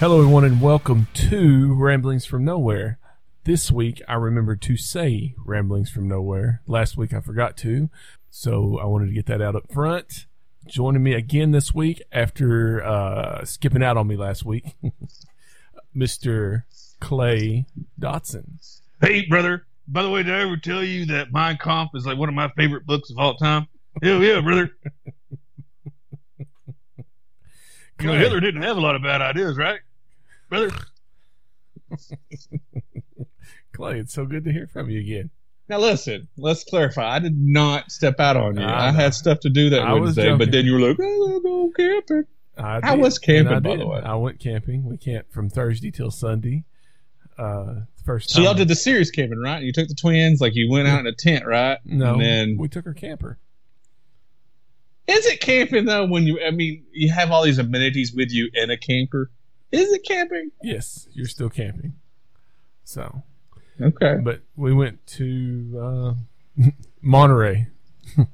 Hello, everyone, and welcome to Ramblings from Nowhere. This week, I remembered to say Ramblings from Nowhere. Last week, I forgot to, so I wanted to get that out up front. Joining me again this week after uh, skipping out on me last week, Mr. Clay Dotson. Hey, brother. By the way, did I ever tell you that Mein Kampf is like one of my favorite books of all time? Hell yeah, brother. You know, Hitler didn't have a lot of bad ideas, right? Brother? Clay, it's so good to hear from you again. Now listen, let's clarify. I did not step out on you. I I, had stuff to do that I was Wednesday, joking. but then you were like, "Oh, I'll go camping." I How did, was camping, I by did. the way? I went camping. We camped from Thursday till Sunday. Uh, first So y'all did the series camping, right? You took the twins, like you went out in a tent, right? No, And then we took our camper. is it camping though? When you, I mean, you have all these amenities with you in a camper. Is it camping? Yes, you're still camping. So, Okay. but we went to uh, Monterey.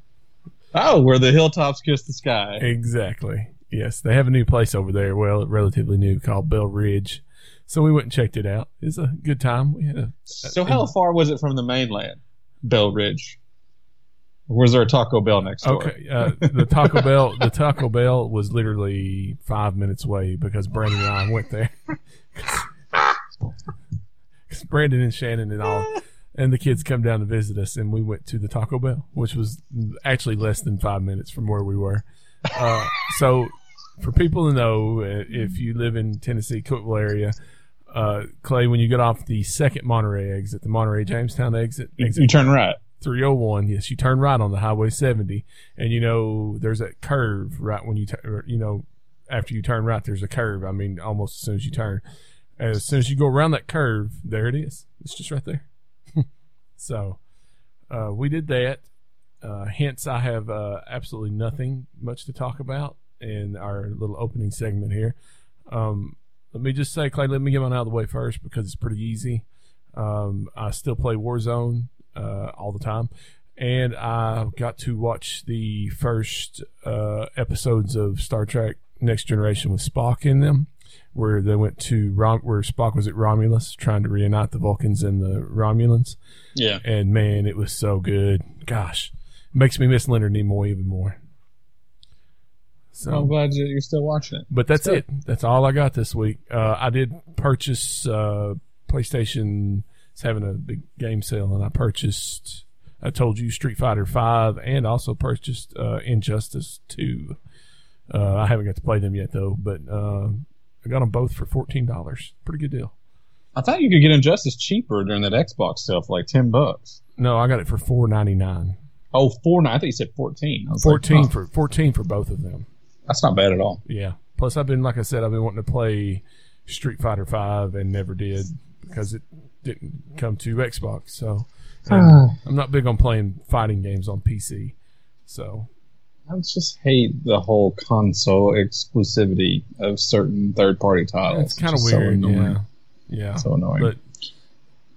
Oh, where the hilltops kiss the sky. Exactly. Yes, they have a new place over there. Well, relatively new, called Bell Ridge. So we went and checked it out. It was a good time. We had a So how far was it from the mainland, Bell Ridge? There a Taco Bell next door? okay. Uh, the Taco Bell, the Taco Bell was literally five minutes away because Brandon and I went there. Because Brandon and Shannon and all, and the kids come down to visit us, and we went to the Taco Bell, which was actually less than five minutes from where we were. Uh, so, for people to know, uh, if you live in Tennessee, Cookeville area, uh, Clay, when you get off the second Monterey exit, the Monterey Jamestown exit, exit you turn right. 301 yes you turn right on the highway 70 and you know there's that curve right when you turn you know after you turn right there's a curve i mean almost as soon as you turn. As soon as you go around that curve there it is. It's just right there. So uh, we did that. Uh, hence i have uh, absolutely nothing much to talk about in our little opening segment here. Um, let me just say clay let me get one out of the way first because it's pretty easy. Um, i still play warzone uh, all the time. And I got to watch the first uh, episodes of Star Trek Next Generation with Spock in them, where they went to Rom- where Spock was at Romulus trying to reunite the Vulcans and the Romulans. Yeah. And man, it was so good. Gosh, it makes me miss Leonard Nimoy even more. So I'm glad you- you're still watching it. but that's Good. it. That's all I got this week. Uh, I did purchase uh, PlayStation. It's having a big game sale, and I purchased. I told you Street Fighter Five, and also purchased uh, Injustice Two. Uh, I haven't got to play them yet though, but uh, I got them both for fourteen dollars. Pretty good deal. I thought you could get Injustice cheaper during that Xbox for like ten bucks. No, I got it for four ninety nine. Oh, four nine. I think you said fourteen. Was like, Fourteen huh, for fourteen for both of them. That's not bad at all. Yeah. Plus, I've been like I said, I've been wanting to play Street Fighter Five and never did because it didn't come to Xbox. So and I'm not big on playing fighting games on PC. So I just hate the whole console exclusivity of certain third party titles. it's kind of so weird. annoying. yeah. Yeah. So annoying. But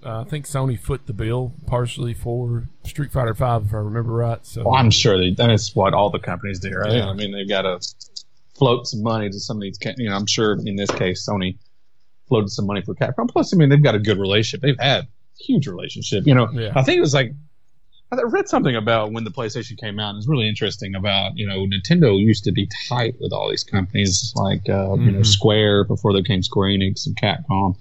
uh, I think Sony foot the bill partially for Street Fighter Five, if I remember right. So well, I'm sure they, that is what all the companies do, right? Yeah. I mean, they've got to float some money to some of these. You know, I'm sure in this case, Sony floated some money for Capcom. Plus, I mean, they've got a good relationship. They've had a huge relationship. You know, Yeah. I think it was like I read something about when the PlayStation came out. and It's really interesting about you know Nintendo used to be tight with all these companies like uh, you know Mhm. Square before they came Square Enix and Capcom,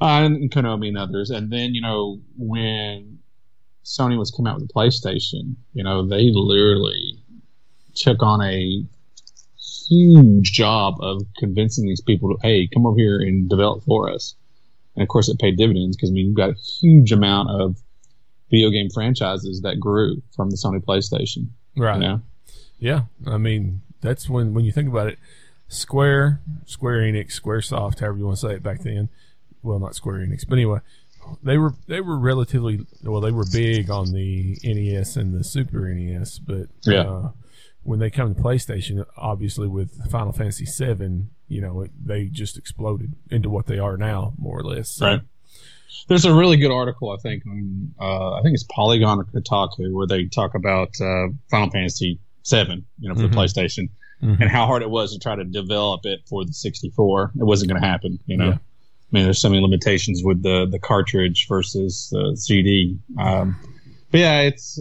uh, and Konami and others. And then you know when Sony was coming out with the PlayStation, you know they literally took on a huge job of convincing these people to hey come over here and develop for us. And of course, it paid dividends because I mean you've got a huge amount of video game franchises that grew from the Sony PlayStation. right. You know? Yeah, I mean that's when when you think about it, Square, Square Enix, SquareSoft, however you want to say it back then. Well, not Square Enix, but anyway, they were they were relatively well. They were big on the NES and the Super NES, but Yeah. uh, when they come to PlayStation, obviously with Final Fantasy VII, you know, it, they just exploded into what they are now, more or less. So, Right. There's a really good article, I think, on, uh, I think it's Polygon or Kotaku, where they talk about uh, Final Fantasy Seven, you know, for Mhm. the PlayStation, Mhm. and how hard it was to try to develop it for the 64. It wasn't going to happen, you know. Yeah. I mean, there's so many limitations with the the cartridge versus the CD. Um, but yeah, it's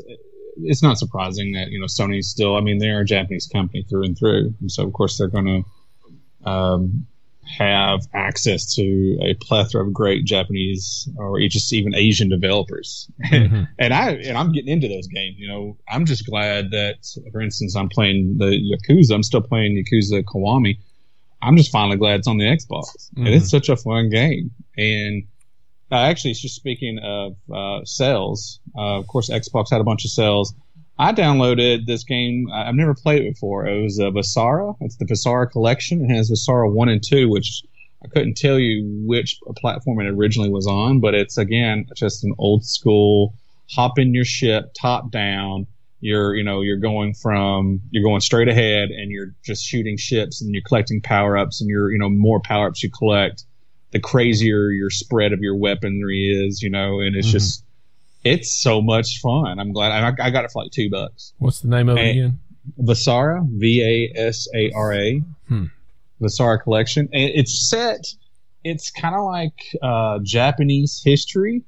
it's not surprising that you know Sony's still. I mean, they are a Japanese company through and through, and so of course they're going to um, have access to a plethora of great Japanese or just even Asian developers. Mhm. and I and I'm getting into those games. You know, I'm just glad that, for instance, I'm playing the Yakuza. I'm still playing Yakuza Kiwami. I'm just finally glad it's on the Xbox. And Mhm. it's such a fun game. And uh, actually, it's just speaking of uh, sales. Uh, of course, Xbox had a bunch of sales. I downloaded this game. I've never played it before. It was uh, Vasara. It's the Vasara collection. It has Vasara one and two, which I couldn't tell you which platform it originally was on, but it's again just an old school hop in your ship, top down. You're, you know, you're going from, you're going straight ahead and you're just shooting ships and you're collecting power ups and you're, you know, more power ups you collect, the crazier your spread of your weaponry is, you know, and it's Mhm. just, it's so much fun. I'm glad I, I got it for like two bucks. What's the name of it Hey. again? Vasara, V A S A R A, Hmm. Vasara collection. And it's set. It's kind of like uh, Japanese history,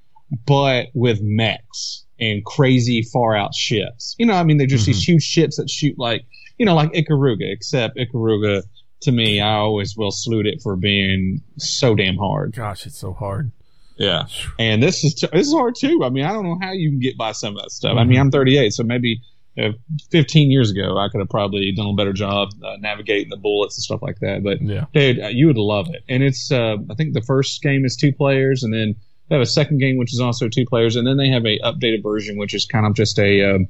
but with mechs and crazy far out ships. You know, I mean, they're just these huge ships that shoot like, you know, like Ikaruga. Except Ikaruga, to me, I always will salute it for being so damn hard. Gosh, it's so hard. Yeah. And this is this is hard too. I mean, I don't know how you can get by some of that stuff. I mean, I'm 38, so maybe uh, 15 years ago, I could have probably done a better job uh, navigating the bullets and stuff like that. But Yeah. dude, uh, you would love it. And it's uh, I think the first game is two players, and then they have a second game which is also two players, and then they have a updated version which is kind of just a um,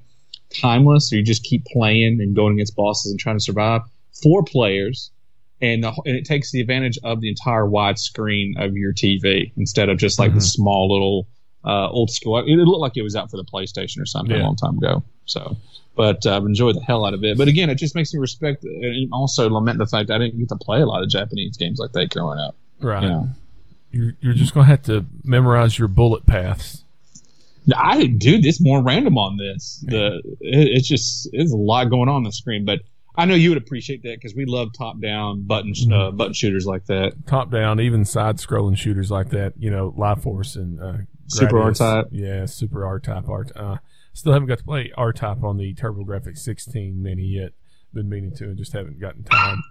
timeless. So you just keep playing and going against bosses and trying to survive. Four players. And, the, and it takes the advantage of the entire wide screen of your TV instead of just like the Mhm. small little uh, old school. It looked like it was out for the PlayStation or something a long time ago. So, but uh, I've enjoyed the hell out of it. But again, it just makes me respect and also lament the fact I didn't get to play a lot of Japanese games like that growing up. Right. You know, You're, you're just going to have to memorize your bullet paths. I dude, it's more random on this. The it, it's just there's a lot going on, on the screen, but. I know you would appreciate that because we love top-down button uh, button shooters like that. Top down, even side scrolling shooters like that, you know, Life Force and uh, Super Gradius. R-Type. Yeah, Super R Type art. Uh, still haven't got to play R Type on the TurboGrafx 16 Mini yet. Been meaning to and just haven't gotten time.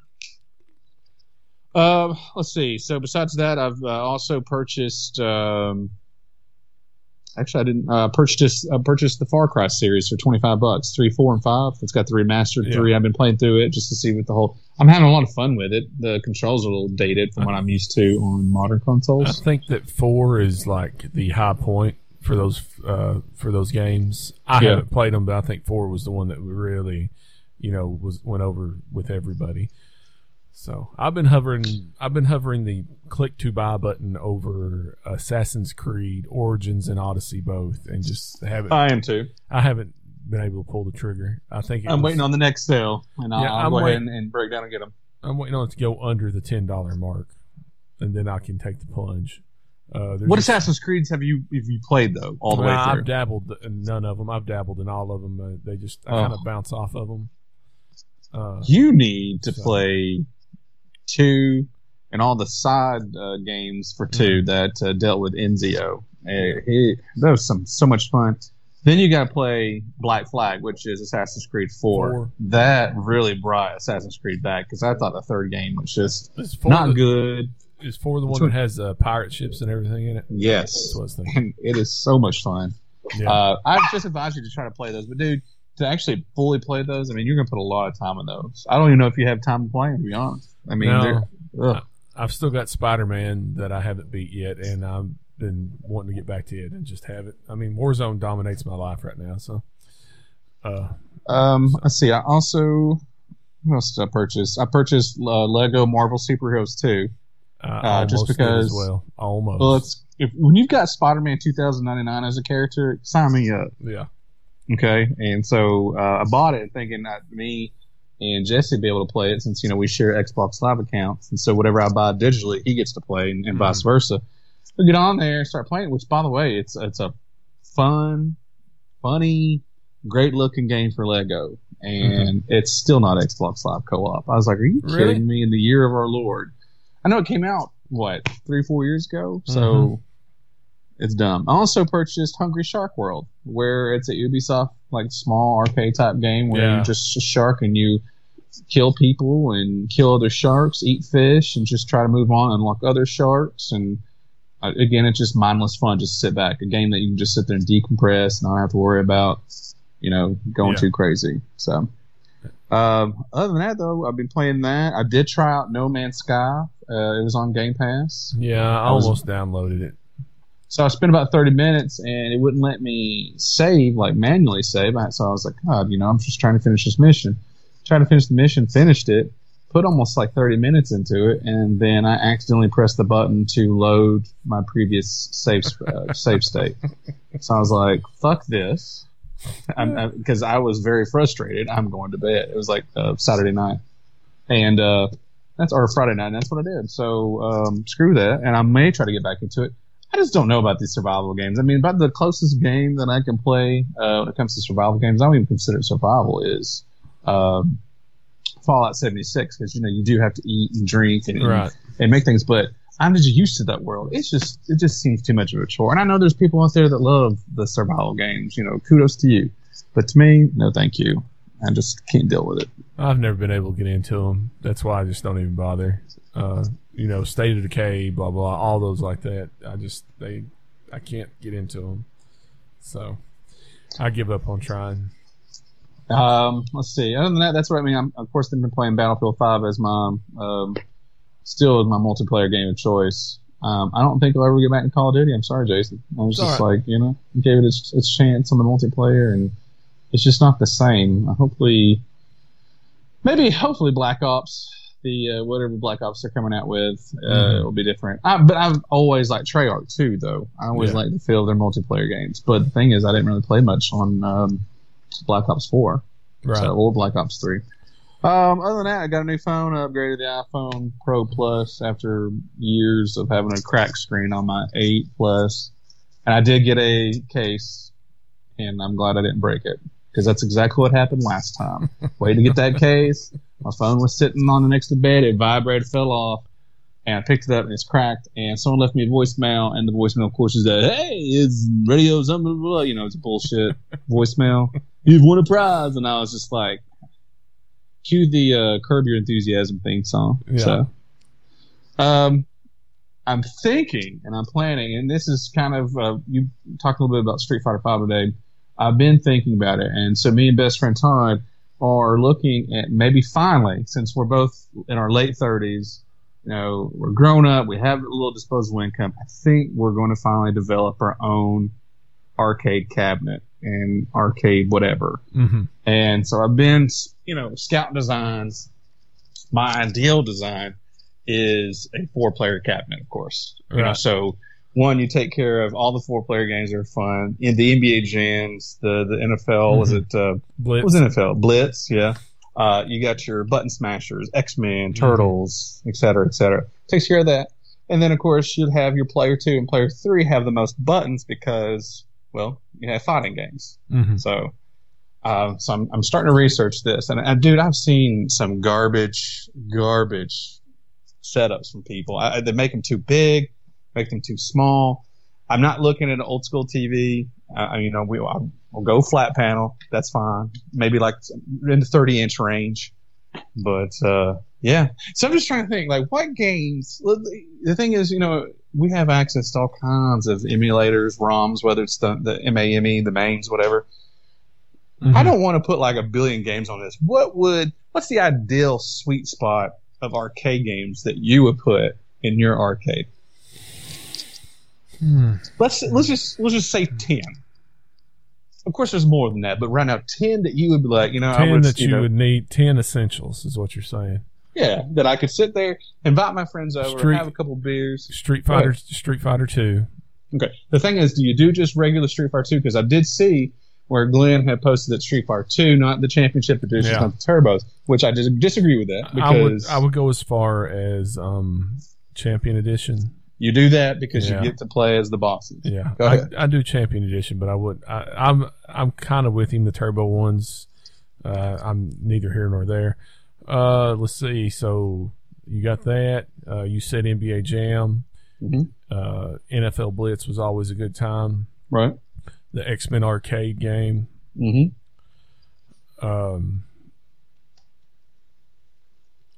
Uh, let's see. So besides that, I've uh, also purchased. Um, actually, I didn't uh, purchase uh, purchased the Far Cry series for twenty five bucks. Three, four, and five. It's got the remastered Yeah. three. I've been playing through it just to see what the whole. I'm having a lot of fun with it. The controls are a little dated from what I'm used to on modern consoles. I think that four is like the high point for those uh, for those games. I Yeah. haven't played them, but I think four was the one that really, you know, was went over with everybody. So I've been hovering. I've been hovering the click to buy button over Assassin's Creed Origins and Odyssey both, and just haven't. I am too. I haven't been able to pull the trigger. I think I'm was- waiting on the next sale, and I'll, Yeah, I'll I'm go ahead waiting- and, and break down and get them. I'm waiting on it to go under the ten dollar mark, and then I can take the plunge. Uh, What just- Assassin's Creeds have you have you played though all the way through? I've dabbled in none of them. I've dabbled in all of them. Uh, they just I Oh. kind of bounce off of them. Uh, you need to So- play two and all the side uh, games for 2 that uh, dealt with Enzio. Uh, he, that was some so much fun. Then you got to play Black Flag, which is Assassin's Creed 4. Four. That really brought Assassin's Creed back because I thought the third game was just not the, good. Is four the one that has uh, pirate ships and everything in it? Yes, That's what I was and it is so much fun. Yeah. Uh, I just advise you to try to play those, but dude, to actually fully play those, I mean, you're gonna put a lot of time in those. I don't even know if you have time to play them. To be honest, I mean, No. I've still got Spider Man that I haven't beat yet, and I've been wanting to get back to it and just have it. I mean, Warzone dominates my life right now, so. Uh, Um, let's see. I also what else did I purchase? I purchased uh, Lego Marvel Superheroes 2. I Uh, just because- as well, almost. Well, it's if when you've got Spider-Man 2099 as a character, sign me up. yeah, Okay, and so uh, I bought it thinking that me and Jesse would be able to play it since you know we share Xbox Live accounts, and so whatever I buy digitally, he gets to play, and, and vice versa. We get on there and start playing. Which, by the way, it's it's a fun, funny, great looking game for Lego, and it's still not Xbox Live co-op. I was like, "Are you Really? kidding me?" In the year of our Lord, I know it came out what three, four years ago, so Mhm. it's dumb. I also purchased Hungry Shark World, where it's at Ubisoft like small arcade type game where Yeah. you're just a shark and you kill people and kill other sharks, eat fish, and just try to move on and unlock other sharks. And uh, again, it's just mindless fun. Just sit back, a game that you can just sit there and decompress, and not have to worry about, you know, going Yeah. too crazy. So, um, other than that, though, I've been playing that. I did try out No Man's Sky. Uh, it was on Game Pass. Yeah, I I was- almost downloaded it. So I spent about 30 minutes and it wouldn't let me save, like manually save. So I was like, God, you know, I'm just trying to finish this mission. Trying to finish the mission, finished it, put almost like 30 minutes into it, and then I accidentally pressed the button to load my previous save, uh, save state. So I was like, fuck this. Because I, was very frustrated. I'm going to bed. It was like uh, Saturday night. And uh, that's or Friday night. And that's what I did. So um, screw that. And I may try to get back into it. I just don't know about these survival games. I mean, about the closest game that I can play uh, when it comes to survival games, I don't even consider it survival is um, Fallout 76 because you know you do have to eat and drink and, Right. and make things, but I'm just used to that world. It's just it just seems too much of a chore. And I know there's people out there that love the survival games. You know, kudos to you, but to me, no, thank you. I just can't deal with it. I've never been able to get into them. That's why I just don't even bother. Uh, you know, State of Decay, blah blah, all those like that. I just they, I can't get into them. So, I give up on trying. Um, let's see. Other than that, that's what I mean. I'm, of course, I've been playing Battlefield 5 as my um, still is my multiplayer game of choice. Um, I don't think I'll ever get back to Call of Duty. I'm sorry, Jason. I was It's just all like, you know, gave it its, its chance on the multiplayer, and it's just not the same. Hopefully, maybe hopefully Black Ops, the uh, whatever Black Ops they're coming out with, uh, Mhm. will be different. I, but I've always liked Treyarch too, though. I always Yeah. like the feel of their multiplayer games. But the thing is, I didn't really play much on um, Black Ops 4. Right. So, or Black Ops 3. Um, other than that, I got a new phone. I upgraded the iPhone Pro Plus after years of having a cracked screen on my 8 Plus. And I did get a case, and I'm glad I didn't break it. Because that's exactly what happened last time. Waited to get that case. My phone was sitting on the next to bed. It vibrated, fell off. And I picked it up and it's cracked. And someone left me a voicemail. And the voicemail, of course, is that, hey, it's radio something, blah, blah. You know, it's bullshit voicemail. You've won a prize. And I was just like, cue the uh, Curb Your Enthusiasm theme song. Yeah. So, um, I'm thinking and I'm planning, and this is kind of uh, you talked a little bit about Street Fighter Five today. I've been thinking about it, and so me and best friend Todd are looking at maybe finally, since we're both in our late 30s, you know, we're grown up, we have a little disposable income. I think we're going to finally develop our own arcade cabinet and arcade whatever. hmm And so I've been, you know, scout designs. My ideal design is a four player cabinet, of course. You know, so one, you take care of all the four player games are fun. In the NBA jams, the, the NFL, was it, uh, Blitz. was NFL? Blitz, yeah. Uh, you got your button smashers, X Men, Turtles, et cetera, et cetera. Takes care of that. And then, of course, you'd have your player two and player three have the most buttons because, well, you have fighting games. hmm So, um, so I'm, I'm starting to research this, and, and dude, I've seen some garbage, garbage setups from people. I, they make them too big, make them too small. I'm not looking at an old school TV. Uh, you know, we I'll, we'll go flat panel. That's fine. Maybe like in the 30 inch range. But uh, yeah, so I'm just trying to think like what games. The thing is, you know, we have access to all kinds of emulators, ROMs, whether it's the the MAME, the mains, whatever. Mhm. I don't want to put like a billion games on this. What would what's the ideal sweet spot of arcade games that you would put in your arcade? Hmm. Let's let's just let's just say ten. Of course, there's more than that, but right now, ten that you would be like, you know, I Ten would, that you, know, would need. Ten essentials is what you're saying. yeah, that I could sit there, invite my friends over, Street- have a couple beers. Street Fighter. Street Fighter Two. Okay. The thing is, do you do just regular Street Fighter Two? Because I did see where Glenn had posted that Street Fighter Two, not the Championship Edition, Yeah. not the turbos, which I disagree with that I would. because I would go as far as um, Champion Edition. You do that because Yeah. you get to play as the bosses. Yeah, Go I, ahead. I do Champion Edition, but I would. I, I'm I'm kind of with him. The turbo ones, Uh, I'm neither here nor there. Uh, let's see. So you got that. Uh, you said NBA Jam. Mhm. Uh, NFL Blitz was always a good time. Right. The X Men arcade game. Mm-hmm. Um,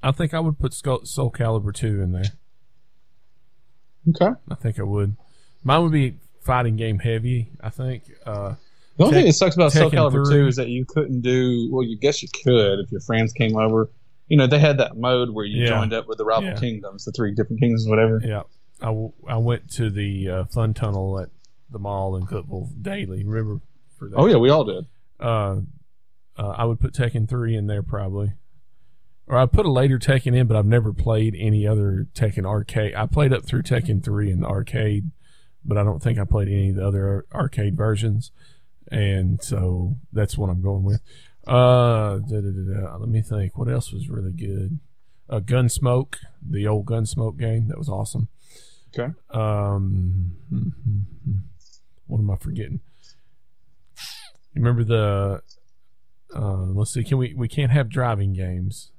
I think I would put Skull, Soul Calibur 2 in there. Okay. I think I would. Mine would be fighting game heavy, I think. Uh, The only Tek- thing that sucks about Soul Calibur 3. 2 is that you couldn't do, well, you guess you could if your friends came over. You know, they had that mode where you Yeah. joined up with the rival Yeah. kingdoms, the three different kingdoms, whatever. yeah. I, w- I went to the uh, fun tunnel at the mall in Cookeville daily. Remember for that? Oh, yeah, we all did. Uh, uh, I would put Tekken 3 in there probably. Or I put a later Tekken in, but I've never played any other Tekken arcade. I played up through Tekken 3 in the arcade, but I don't think I played any of the other arcade versions. And so that's what I'm going with. Uh, da, da, da, da. Let me think. What else was really good? Uh, Gunsmoke, the old Gunsmoke game. That was awesome. Okay. Um, what am I forgetting? You remember the? Uh, let's see. Can we? We can't have driving games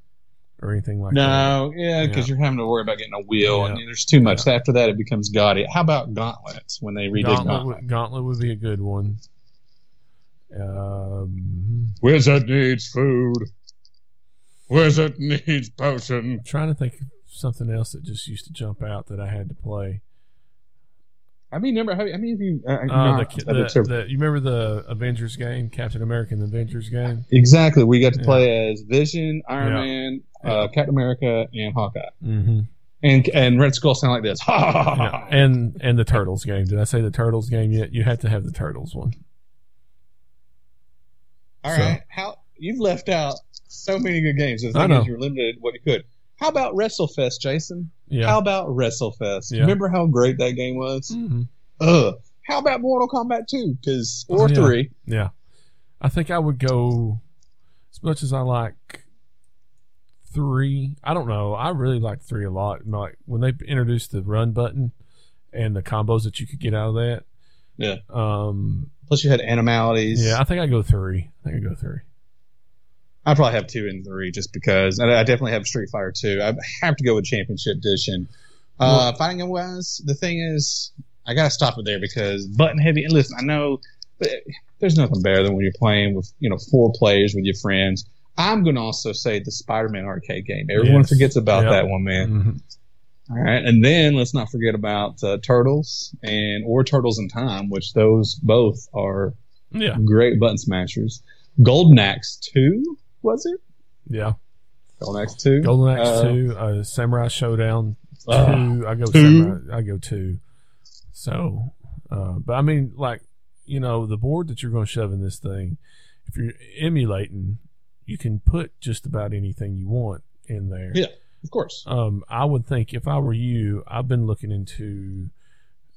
or anything like that. No, yeah, because Yeah. you're having to worry about getting a wheel, and there's too much. After that, it becomes gaudy. How about Gauntlets when they redid Gauntlet, Gauntlet? would, Gauntlet would be a good one. Um, Wizard needs food. Wizard needs potion. I'm trying to think of something else that just used to jump out that I had to play. I mean, remember, how, I mean, if you, uh, Uh, the, the, the, you remember the Avengers game, Captain America and the Avengers game? exactly, we got to Yeah. play as Vision, Iron Yeah. Man, uh, Captain America, and Hawkeye, Mm-hmm. and and Red Skull sound like this. Yeah. And and the Turtles game. Did I say the Turtles game yet? You had to have the Turtles one. All So- right, how you've left out so many good games. The I know. is, you're limited what you could. How about WrestleFest, Jason? Yeah. How about WrestleFest? Yeah. Remember how great that game was? hmm Ugh. How about Mortal Kombat 2? Because or Oh, Yeah. 3. Yeah. I think I would go as much as I like three. I don't know. I really like three a lot. Like when they introduced the run button and the combos that you could get out of that. Yeah. Um. Plus you had animalities. Yeah. I think I go three. I think I go three. I probably have 2 and 3 just because. And I definitely have Street Fighter 2. I have to go with Championship Edition. Uh, fighting game wise, the thing is, I gotta stop it there because button heavy. And listen, I know, there's nothing better than when you're playing with you know four players with your friends. I'm gonna also say the Spider-Man arcade game. Everyone Yes. forgets about Yep. that one, man. Mhm. All right, and then let's not forget about uh, Turtles and or Turtles in Time, which those both are Yeah. great button smashers. Golden Axe Two was it? Yeah. Golden Axe Two. Golden Axe Uh, two, uh, Samurai Showdown two. uh, I go two. Samurai. I go two. So, uh, but I mean, like you know, the board that you're going to shove in this thing, if you're emulating, you can put just about anything you want in there. Yeah. of course. Um, I would think if I were you, I've been looking into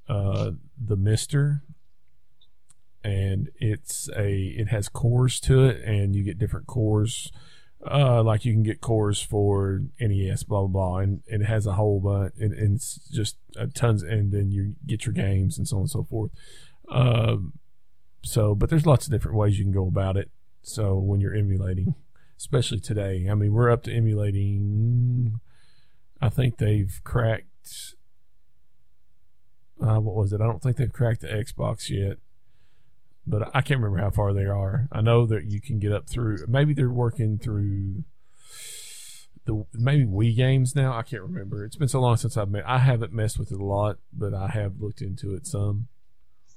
uh, the MiSTer, and it's a it has cores to it, and you get different cores. Uh, like you can get cores for NES, blah blah blah, and it has a whole bunch, and, and it's just uh, tons, and then you get your games and so on and so forth. Um, so, but there's lots of different ways you can go about it. So when you're emulating, especially today, I mean, we're up to emulating. I think they've cracked. Uh, what was it? I don't think they've cracked the Xbox yet, but I can't remember how far they are. I know that you can get up through. Maybe they're working through the maybe Wii games now. I can't remember. It's been so long since I've met. I haven't messed with it a lot, but I have looked into it some.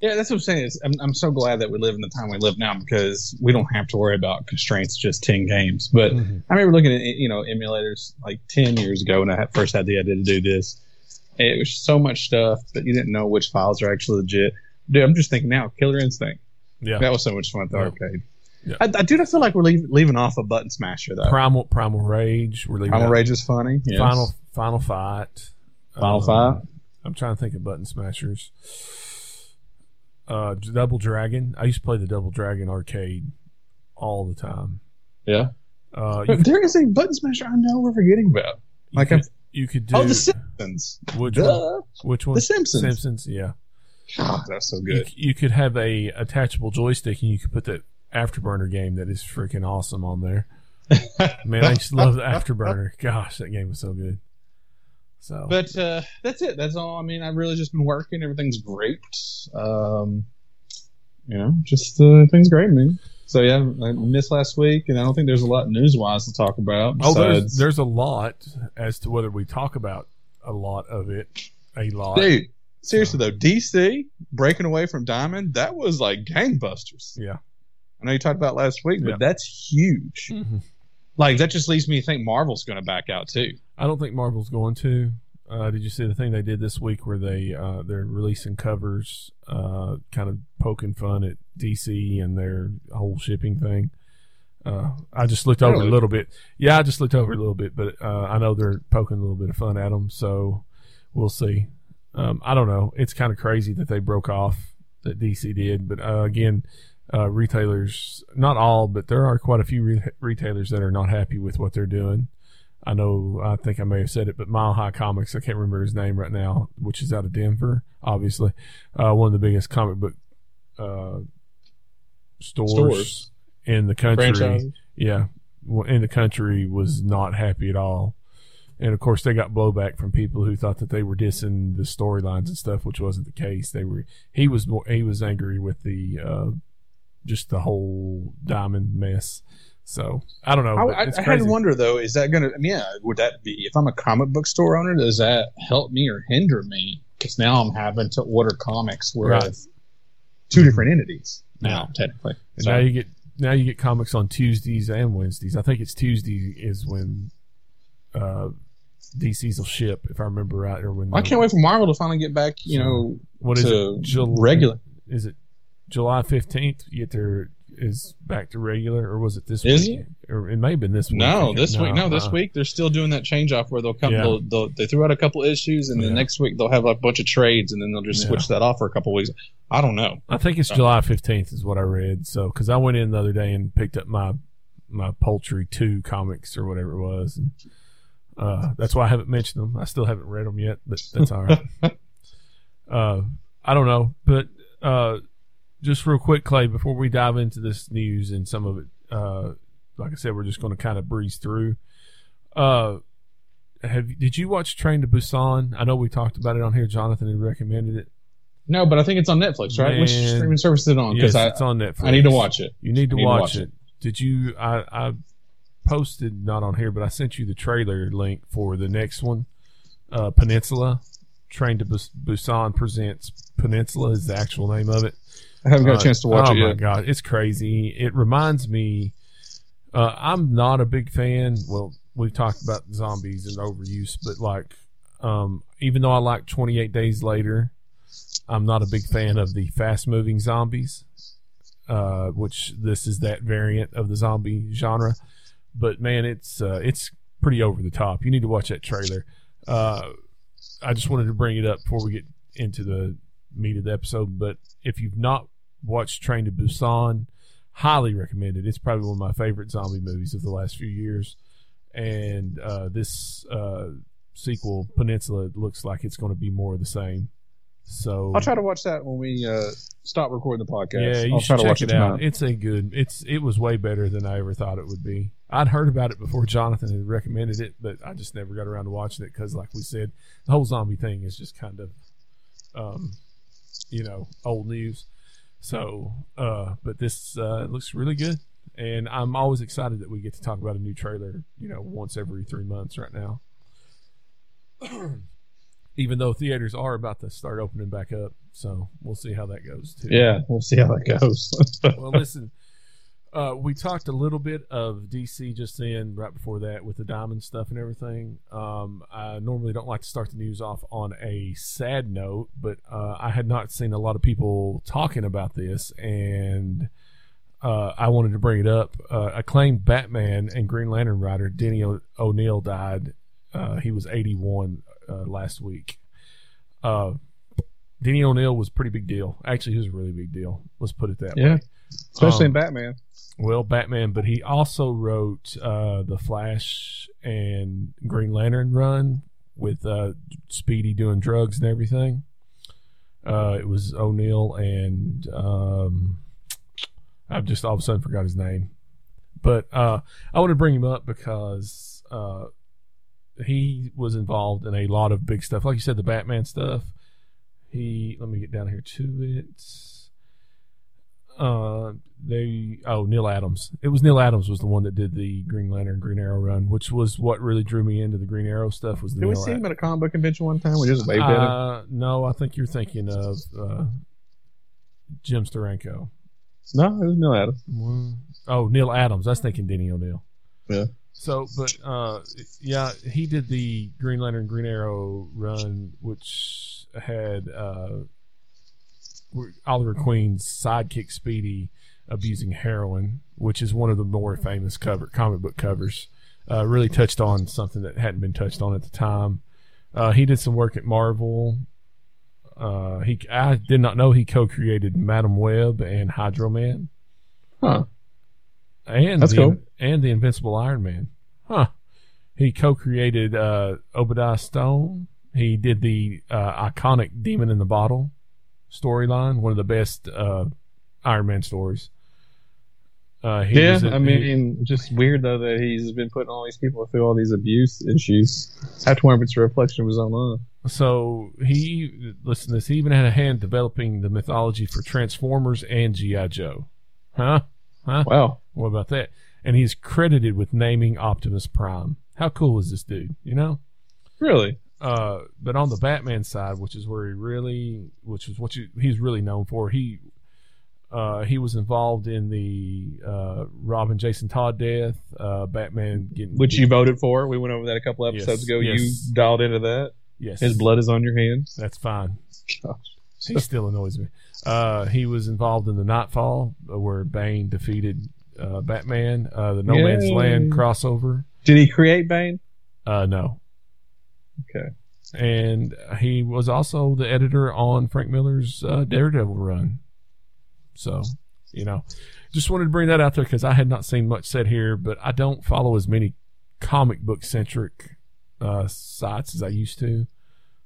Yeah, that's what I'm saying. Is I'm, I'm so glad that we live in the time we live now because we don't have to worry about constraints just 10 games. But Mhm. I remember looking at you know emulators like 10 years ago when I first had the idea to do this. It was so much stuff that you didn't know which files are actually legit. Dude, I'm just thinking now, Killer Instinct. Yeah, That was so much fun at the Yeah. arcade. Yeah. I, I do not feel like we're leave, leaving off a button smasher though. Primal Primal Rage. We're leaving Primal out Rage is funny. Yes. Final Final Fight. Final Um, Fight. I'm trying to think of button smashers. Uh, Double Dragon. I used to play the Double Dragon arcade all the time. Yeah. Uh, But there is a button smasher I know we're forgetting about. like could, you could do Oh, The Simpsons. which one? Which one? The Simpsons. Simpsons. Yeah. God, that's so good. you could have a attachable joystick and you could put that Afterburner game that is freaking awesome on there. Man, I just love the Afterburner. Gosh, that game was so good. So, But uh, that's it. That's all. I mean, I've really just been working. Everything's great. Um, you know, just uh, things great, man. So yeah, I missed last week, and I don't think there's a lot news wise to talk about. oh, there's, there's a lot as to whether we talk about a lot of it. A lot. dude. Seriously though, DC breaking away from Diamond, that was like gangbusters. Yeah. I know you talked about last week, but Yeah. that's huge. Mhm. Like that just leads me to think Marvel's going to back out too. I don't think Marvel's going to. Uh, did you see the thing they did this week where they uh, they're releasing covers, uh, kind of poking fun at DC and their whole shipping thing? Uh, I just looked over Really? a little bit. Yeah, I just looked over a little bit, but uh, I know they're poking a little bit of fun at them, so we'll see. Um, I don't know. It's kind of crazy that they broke off that DC did, but uh, again, uh, retailers, not all, but there are quite a few re- retailers that are not happy with what they're doing. I know, I think I may have said it, but Mile High Comics, I can't remember his name right now, which is out of Denver, obviously, uh, one of the biggest comic book uh, stores, Stores. in the country. Franchises. Yeah, in the country was not happy at all. And of course, they got blowback from people who thought that they were dissing the storylines and stuff, which wasn't the case. They were. He was more. He was angry with the uh, just the whole diamond mess. So I don't know. I, I, I had to wonder though, is that going to? I mean, yeah, would that be if I'm a comic book store owner? Does that help me or hinder me? Because now I'm having to order comics with Right. two different entities now, technically. And So- now you get now you get comics on Tuesdays and Wednesdays. I think it's Tuesday is when uh, DC's will ship, if I remember right, or when I can't wait for Marvel to finally get back. You So, know, What is it? Jul- regular. Is it July fifteenth? You get their is back to regular, or was it this Is week? Or it may have been this week. No, this week. No, this uh, week they're still doing that change off where they'll come. Yeah. They'll, they'll, they threw out a couple issues, and then Yeah. next week they'll have a bunch of trades, and then they'll just Yeah. switch that off for a couple weeks. I don't know. I think it's Uh, July fifteenth is what I read. So because I went in the other day and picked up my my Poultry Two comics or whatever it was, and uh, that's why I haven't mentioned them. I still haven't read them yet, but that's all right. uh, I don't know, but uh, just real quick, Clay, before we dive into this news and some of it, uh, like I said, we're just going to kind of breeze through. Uh, have did you watch Train to Busan? I know we talked about it on here. Jonathan had recommended it. No, but I think it's on Netflix, right? Which streaming service is it on? Yes, Because it's on Netflix. I, need to watch it. You need to, need to watch, watch it. Did you? I, I posted not on here, but I sent you the trailer link for the next one. Uh, Peninsula, Train to Busan presents Peninsula is the actual name of it. I haven't got Uh, a chance to watch oh it my yet. god, it's crazy. It reminds me. Uh, I'm not a big fan. Well, we've talked about zombies and overuse, but like, um, even though I like 28 Days Later, I'm not a big fan of the fast moving zombies. Uh, which this is that variant of the zombie genre, but man, it's uh, it's pretty over the top. You need to watch that trailer. Uh, I just wanted to bring it up before we get into the meat of the episode. But if you've not watched Train to Busan, highly recommend it. It's probably one of my favorite zombie movies of the last few years. And uh, this uh, sequel, Peninsula, looks like it's going to be more of the same. So I'll try to watch that when we uh, stop recording the podcast. yeah, you I'll should try to check watch it it out. It's a good. It's it was way better than I ever thought it would be. I'd heard about it before Jonathan had recommended it, but I just never got around to watching it because, like we said, the whole zombie thing is just kind of, um, you know, old news. So, uh, but this uh, looks really good, and I'm always excited that we get to talk about a new trailer. You know, once every three months right now. Even though theaters are about to start opening back up, so we'll see how that goes too Yeah, we'll see how that goes. well, listen, uh, we talked a little bit of DC just then, right before that, with the diamond stuff and everything. Um, I normally don't like to start the news off on a sad note, but uh, I had not seen a lot of people talking about this, and uh, I wanted to bring it up. Uh, acclaimed Batman and Green Lantern writer Denny o- O'Neil died. Uh, he was 81 uh, last week. Uh, Denny O'Neil was a pretty big deal. Actually, he was a really big deal. Let's put it that Yeah. way. Especially Um, in Batman. Well, Batman, but he also wrote uh, the Flash and Green Lantern run with uh, Speedy doing drugs and everything. Uh, it was O'Neil and um, I've just all of a sudden forgot his name. But uh, I want to bring him up because uh, he was involved in a lot of big stuff. Like you said, the Batman stuff. He let me get down here to it. They oh Neal Adams. It was Neal Adams was the one that did the Green Lantern Green Arrow run, which was what really drew me into the Green Arrow stuff. Was the Did we Neal see him at a comic book convention one time? We just waved at him. uh, no, I think you're thinking of uh, Jim Steranko. No, it was Neal Adams. Oh, Neal Adams. I was thinking Denny O'Neil. Yeah. So, but uh, yeah, he did the Green Lantern Green Arrow run, which had uh, Oliver Queen's sidekick Speedy abusing heroin, which is one of the more famous cover comic book covers. Uh, really touched on something that hadn't been touched on at the time. Uh, he did some work at Marvel. Uh, he I did not know he co-created Madame Web and Hydro Man Huh. and That's the, cool. and the Invincible Iron Man. Huh. He co-created uh, Obadiah Stone. He did the uh, iconic Demon in the Bottle storyline, one of the best uh, Iron Man stories. Uh, he Yeah, I mean, just weird though that he's been putting all these people through all these abuse issues. I have to wonder if it's a reflection of his own life. So he listen to this. He even had a hand developing the mythology for Transformers and GI Joe. Huh? Huh? Wow. What about that? And he's credited with naming Optimus Prime. How cool is this dude? You know. Really? Uh, but on the Batman side, which is where he really, which is what you, he's really known for, he uh, he was involved in the uh, Robin Jason Todd death, uh, Batman getting Which you voted for. We went over that a couple episodes Yes, ago. yes. You dialed into that. yes His blood is on your hands. That's fine. Gosh. He still annoys me. Uh, he was involved in the Knightfall, uh, where Bane defeated uh, Batman. Uh, the No Man's Land crossover. Did he create Bane? Uh, no. Okay. And he was also the editor on Frank Miller's uh, Daredevil run. So, you know, just wanted to bring that out there because I had not seen much said here, but I don't follow as many comic book centric uh, sites as I used to.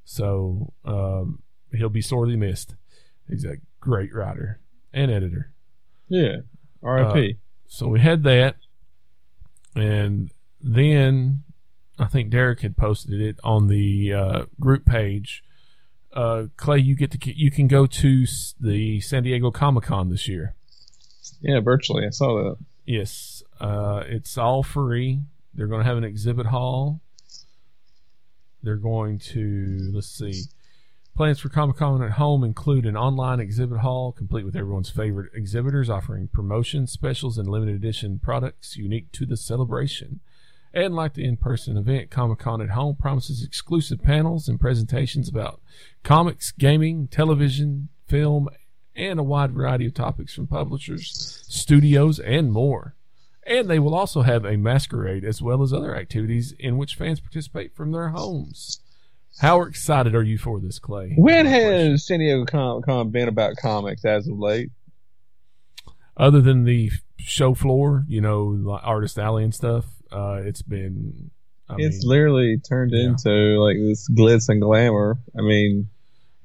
So um, he'll be sorely missed. He's a great writer and editor. Yeah. R.I.P. So we had that, and then I think Derek had posted it on the uh, group page. Uh, Clay, you get to you can go to the San Diego Comic Con this year. yeah, virtually. I saw that. Yes, uh, it's all free. They're going to have an exhibit hall. They're going to let's see. Plans for Comic Con at home include an online exhibit hall complete with everyone's favorite exhibitors offering promotions, specials, and limited edition products unique to the celebration. And like the in person event, Comic Con at Home promises exclusive panels and presentations about comics, gaming, television, film, and a wide variety of topics from publishers, studios, and more. And they will also have a masquerade as well as other activities in which fans participate from their homes. How excited are you for this, Clay? When has San Diego Comic Con been about comics as of late? other than the show floor, you know, like Artist Alley and stuff, uh, it's been. I it's mean, literally turned yeah. into like this glitz and glamour. I mean,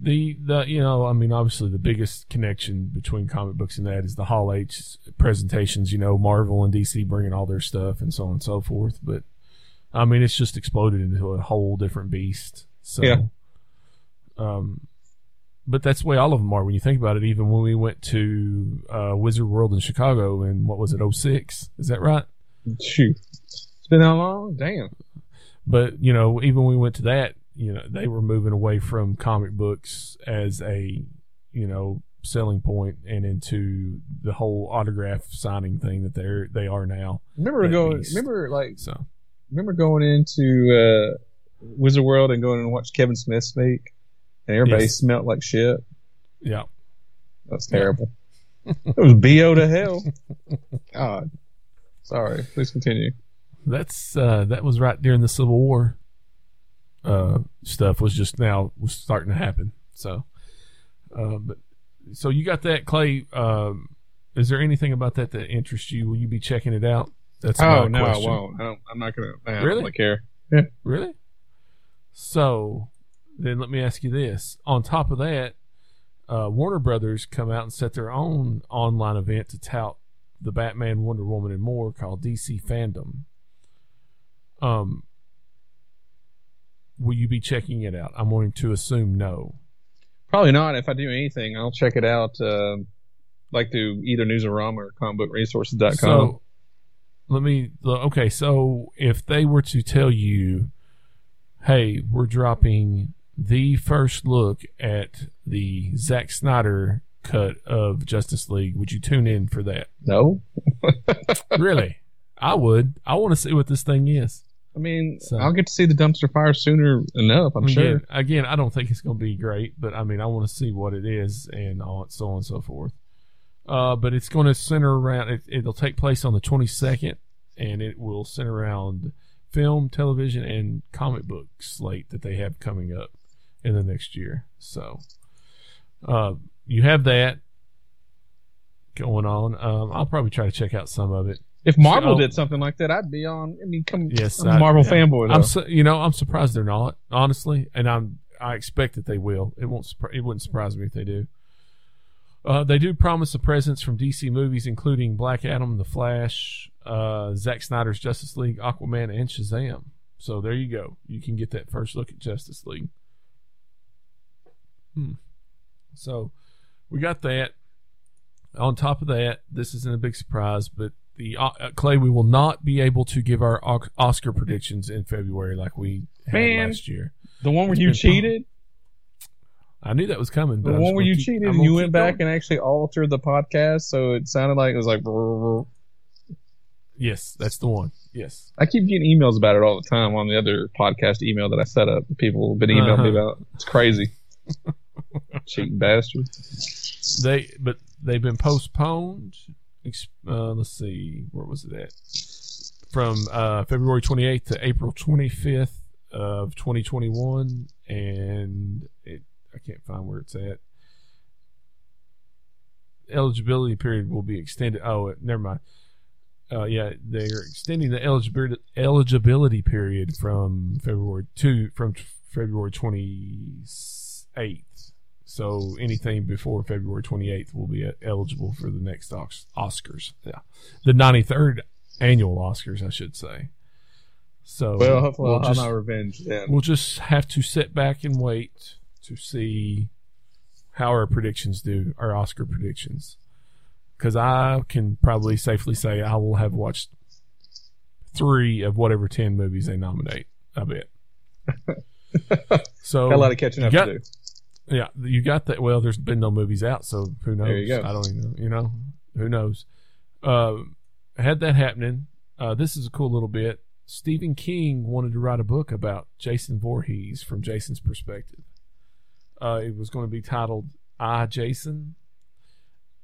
the the you know, I mean, obviously the biggest connection between comic books and that is the Hall H presentations. You know, Marvel and DC bringing all their stuff and so on and so forth. But I mean, it's just exploded into a whole different beast. So, Yeah. um, but that's the way all of them are when you think about it. Even when we went to uh, Wizard World in Chicago in what was it, 06? Is that right? shoot, been how long? Damn. But you know, even when we went to that, you know, they were moving away from comic books as a you know selling point and into the whole autograph signing thing that they're they are now. Remember going? beast. Remember like So remember going into uh, Wizard World and going and watch Kevin Smith speak, and everybody Yes. smelled like shit. yeah, That's terrible. it was bo to hell. God. Sorry. Please continue. That's uh, that was right during the Civil War. Uh, stuff was just now was starting to happen. So, uh, but so you got that Clay. Um, is there anything about that that interests you? Will you be checking it out? That's Oh no, question. I won't. I don't, I'm not gonna. I don't Really? really care. Really? So then let me ask you this. On top of that, uh, Warner Brothers come out and set their own online event to tout the Batman, Wonder Woman, and more called DC Fandom. Um, will you be checking it out? I'm going to assume no. Probably not. If I do anything, I'll check it out. Uh, like through either Newsarama or comicbookresources.com. So let me. Okay, so if they were to tell you, "Hey, we're dropping the first look at the Zack Snyder cut of Justice League," would you tune in for that? no. really? I would. I want to see what this thing is. I mean, So- I'll get to see the dumpster fire sooner enough. I'm sure. Again, again, I don't think it's going to be great, but I mean, I want to see what it is and all so on and so forth. Uh, but it's going to center around. It, it'll take place on the 22nd, and it will center around film, television, and comic book slate that they have coming up in the next year. So, uh, you have that going on. Um, I'll probably try to check out some of it. If Marvel So- did something like that, I'd be on. I mean, come. Yes, I'm a Marvel yeah. fanboy. Though. I'm, su- you know, I'm surprised they're not honestly, and I'm I expect that they will. It won't. It wouldn't surprise me if they do. Uh, they do promise a presence from DC movies, including Black Adam, The Flash, uh, Zack Snyder's Justice League, Aquaman, and Shazam. So there you go. You can get that first look at Justice League. Hmm. So we got that. On top of that, this isn't a big surprise, but the uh, Clay, we will not be able to give our Os- Oscar predictions in February like we had Man. last year. the one where It's you cheated. I knew that was coming, but The one where you keep- cheated and you went back going. and actually altered the podcast, so it sounded like it was like. brr, brr. Yes, that's the one. Yes. I keep getting emails about it all the time on the other podcast email that I set up. People have been emailing me Uh-huh. about. It's crazy. Cheating bastard. They but they've been postponed. Uh, let's see, where was it at? From uh, February 28th to April 25th of 2021, and it I can't find where it's at. Eligibility period will be extended. Oh, never mind. Uh, yeah, they're extending the eligibility eligibility period from February to from February 28th. So anything before February 28th will be eligible for the next Oscars. Yeah, the 93rd annual Oscars, I should say. So Well, hopefully we'll I'll have just, my revenge then. we'll just have to sit back and wait to see how our predictions do, our Oscar predictions. Because I can probably safely say I will have watched three of whatever 10 movies they nominate. I bet. so Got a lot of catching up got- to do. Yeah, you got that. Well, there's been no movies out, so who knows? There you go. I don't even know. You know, who knows? Uh, had that happening. Uh, this is a cool little bit. Stephen King wanted to write a book about Jason Voorhees from Jason's perspective. Uh, it was going to be titled "I Jason."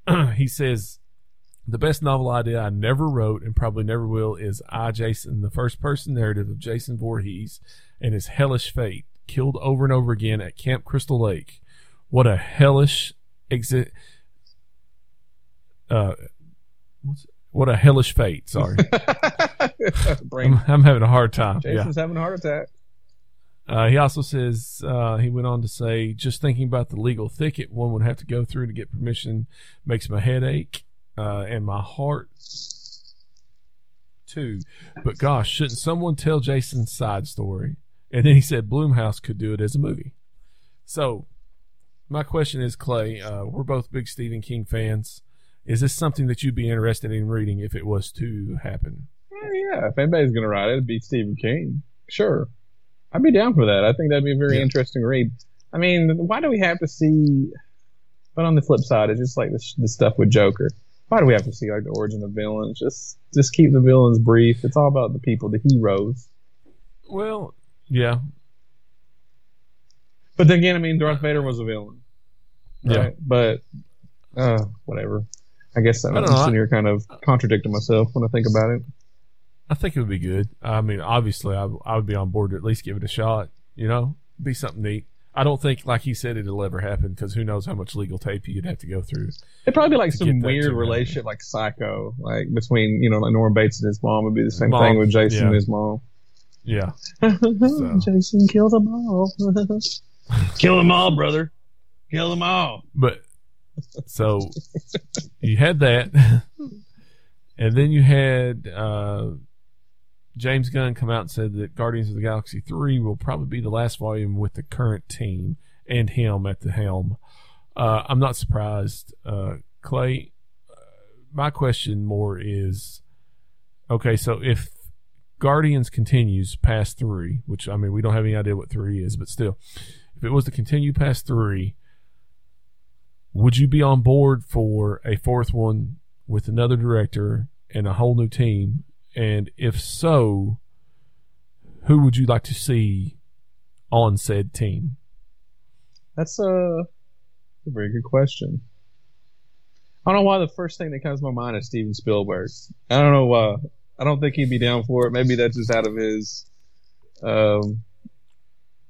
he says, "The best novel idea I never wrote and probably never will is I Jason, the first-person narrative of Jason Voorhees and his hellish fate, killed over and over again at Camp Crystal Lake. What a hellish exit. Uh, what a hellish fate. Sorry, I'm, I'm having a hard time. Yeah. Jason's having a heart attack. Uh, he also says uh, he went on to say, just thinking about the legal thicket one would have to go through to get permission makes my head ache uh, and my heart too. But gosh, shouldn't someone tell Jason's side story? And then he said Blumhouse could do it as a movie. So my question is, Clay, uh, we're both big Stephen King fans. Is this something that you'd be interested in reading if it was to happen? Oh, yeah, if anybody's gonna write it, it'd be Stephen King. Sure, I'd be down for that. I think that'd be a very Yeah. interesting read. I mean, why do we have to see? But on the flip side, it's just like the, the stuff with Joker. Why do we have to see like the origin of villains? Just just keep the villains brief. It's all about the people, the heroes. Well, yeah, But then again, I mean, Darth Vader was a villain, yeah. But uh, whatever. I guess I'm I don't just know, sitting here kind of contradicting myself when I think about it. I think it would be good. I mean, obviously, I, I would be on board to at least give it a shot. You know, be something neat. I don't think, like he said, it'll ever happen because who knows how much legal tape you'd have to go through. It'd probably be like some weird happen. relationship, like Psycho, like between you know, like Norman Bates and his mom would be the same Mom, thing with Jason yeah. and his mom. Yeah, Jason kill them all. Kill them all, brother. Kill them all. but so you had that. And then you had uh, James Gunn come out and said that Guardians of the Galaxy 3 will probably be the last volume with the current team and him at the helm. Uh, I'm not surprised. Uh, Clay, uh, my question more is okay, so if Guardians continues past three, which I mean, we don't have any idea what three is, but still, if it was to continue past three, would you be on board for a fourth one with another director and a whole new team? And if so, who would you like to see on said team? That's a, a very good question. I don't know why the first thing that comes to my mind is Steven Spielberg. I don't know why. I don't think he'd be down for it. Maybe that's just out of his, um,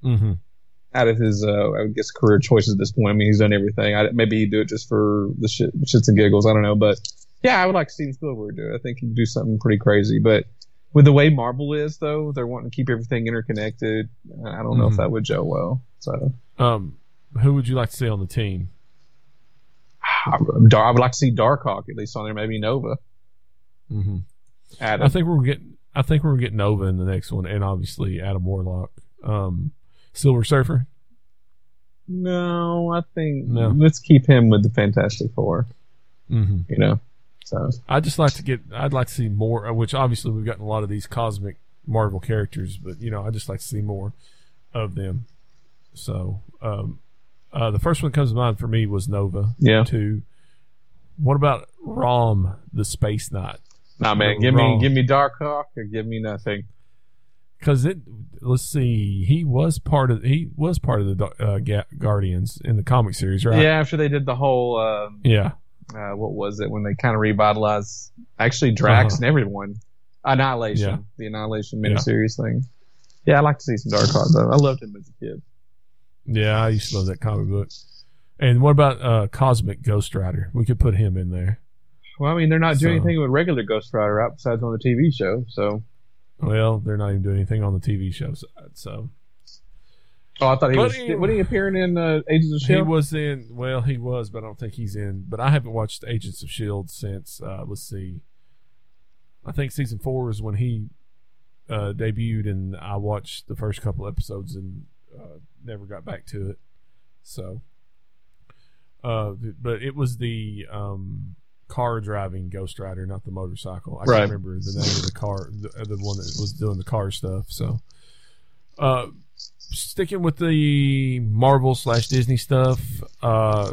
Mm-hmm. out of his, uh, I guess, career choices at this point. I mean, he's done everything. I, maybe he'd do it just for the shit, shits and giggles. I don't know, but yeah, I would like Steven Spielberg to do it. I think he'd do something pretty crazy. But with the way Marvel is, though, they're wanting to keep everything interconnected. I don't know if Mhm. that would gel well. So Um, who would you like to see on the team? I I would like to see Darkhawk at least on there. Maybe Nova. Mm-hmm. Adam. I think we're getting. I think we're getting Nova in the next one, and obviously Adam Warlock, um, Silver Surfer. no, I think No. let's keep him with the Fantastic Four. Mm-hmm. You know, so I just like to get. I'd like to see more. uh, Which obviously we've gotten a lot of these cosmic Marvel characters, but you know, I just like to see more of them. So, um, uh, the first one that comes to mind for me was Nova. yeah. Two. What about Rom, the Space Knight? Nah, man, give wrong. me give me Darkhawk or give me nothing. Because it, let's see, he was part of he was part of the uh, Ga- Guardians in the comic series, right? Yeah, after they did the whole um, Yeah. uh, what was it when they kind of revitalized actually Drax Uh-huh. and everyone Annihilation, Yeah. the Annihilation Yeah. miniseries thing. Yeah, I like to see some Darkhawk though. I loved him as a kid. Yeah, I used to love that comic book. And what about uh, Cosmic Ghost Rider? We could put him in there. Well, I mean, they're not doing anything with regular Ghost Rider out besides on the TV show. So, Well, they're not even doing anything on the TV show side. So oh, I thought he But was. he- When he appearing in uh, Agents of Shield? he was in. Well, he was, but I don't think he's in. But I haven't watched Agents of Shield since. Uh, let's see. I think season four is when he uh, debuted, and I watched the first couple episodes and uh, never got back to it. So, uh, but it was the um, car driving Ghost Rider, not the motorcycle. I Right. can't remember the name of the car, the, the one that was doing the car stuff. So, uh, sticking with the Marvel slash Disney stuff, uh,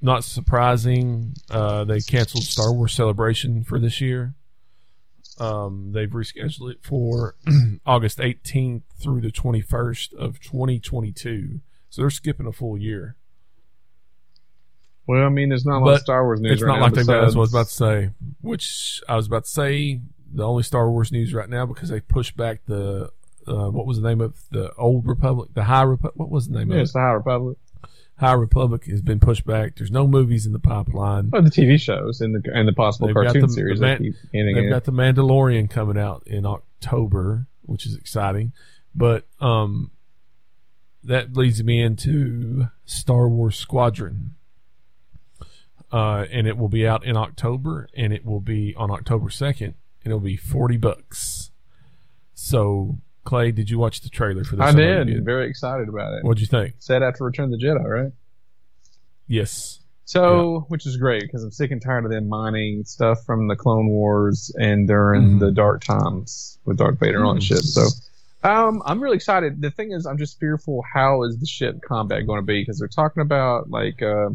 not surprising, uh, they canceled Star Wars Celebration for this year. Um, they've rescheduled it for August 18th through the 21st of 2022. So they're skipping a full year. Well, I mean, there's not a lot of Star Wars news It's right not now. like they've got, that's what I was about to say. Which I was about to say, the only Star Wars news right now because they pushed back the, uh, what was the name of the Old Republic, the High Republic? What was the name Yeah, of it's the High Republic. High Republic has been pushed back. There's no movies in the pipeline. Oh, the TV shows and the and the possible They've cartoon the- series. the they man- They've got the Mandalorian coming out in October, which is exciting. But um, that leads me into Star Wars Squadron. Uh, and it will be out in October, and it will be on October second, and it'll be forty bucks. So, Clay, did you watch the trailer for this? I you did. Very excited about it. What'd you think? Said after Return of the Jedi, right? Yes. So, which is great because I'm sick and tired of them mining stuff from the Clone Wars and during Mhm. the dark times with Darth Vader and all that Mhm. shit. So, um, I'm really excited. The thing is, I'm just fearful. How is the ship combat going to be? Because they're talking about like uh,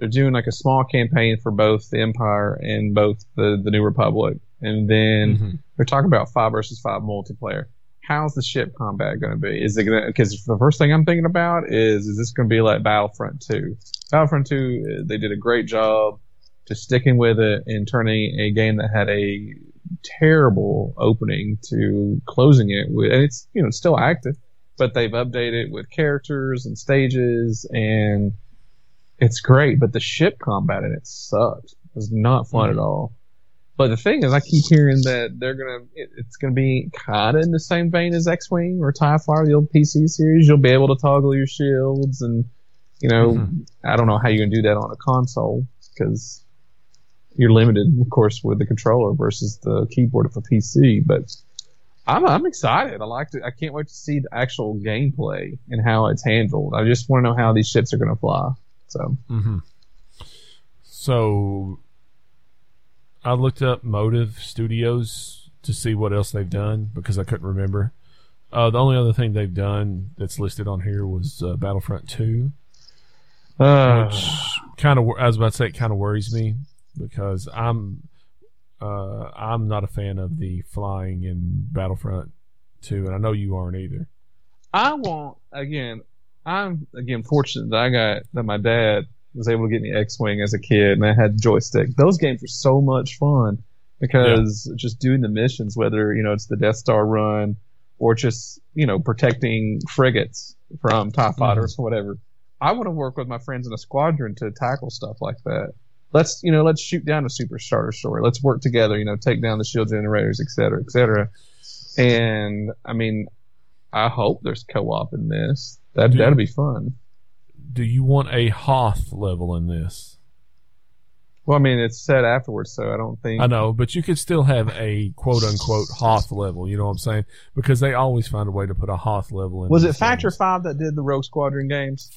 they're doing like a small campaign for both the Empire and both the the New Republic, and then Mhm. they're talking about five versus five multiplayer. How's the ship combat going to be? Is it going to? Because the first thing I'm thinking about is, is this going to be like Battlefront 2? Battlefront 2, uh, they did a great job just sticking with it and turning a game that had a terrible opening to closing it with, and it's you know still active, but they've updated with characters and stages, and it's great. But the ship combat in it sucked. It was not fun Mhm. at all. But the thing is, I keep hearing that they're gonna, it, it's gonna be kind of in the same vein as X-wing or Tie Fighter, the old PC series. You'll be able to toggle your shields, and you know, Mhm. I don't know how you're gonna do that on a console because you're limited, of course, with the controller versus the keyboard of a PC. But I'm I'm excited. I like to. I can't wait to see the actual gameplay and how it's handled. I just want to know how these ships are going to fly. So Mm-hmm. So I looked up Motive Studios to see what else they've done because I couldn't remember. Uh, the only other thing they've done that's listed on here was uh, Battlefront Two, uh, which kind of I was about to say it kind of worries me because I'm uh, I'm not a fan of the flying in Battlefront Two, and I know you aren't either. I want again. I'm again fortunate that I got that my dad was able to get me X-wing as a kid, and I had joystick. Those games were so much fun because just doing the missions, whether you know it's the Death Star run or just you know protecting frigates from Tie mm-hmm. fighters or whatever. I want to work with my friends in a squadron to tackle stuff like that. Let's you know let's shoot down a Super Star Destroyer. Let's work together. You know, take down the shield generators, et cetera, et cetera. And I mean, I hope there's co-op in this. That Dude. that'd be fun. Do you want a Hoth level in this? Well, I mean, it's set afterwards, so I don't think. I know, but you could still have a quote unquote Hoth level. You know what I'm saying? Because they always find a way to put a Hoth level in. Was it Factor games. Five that did the Rogue Squadron games?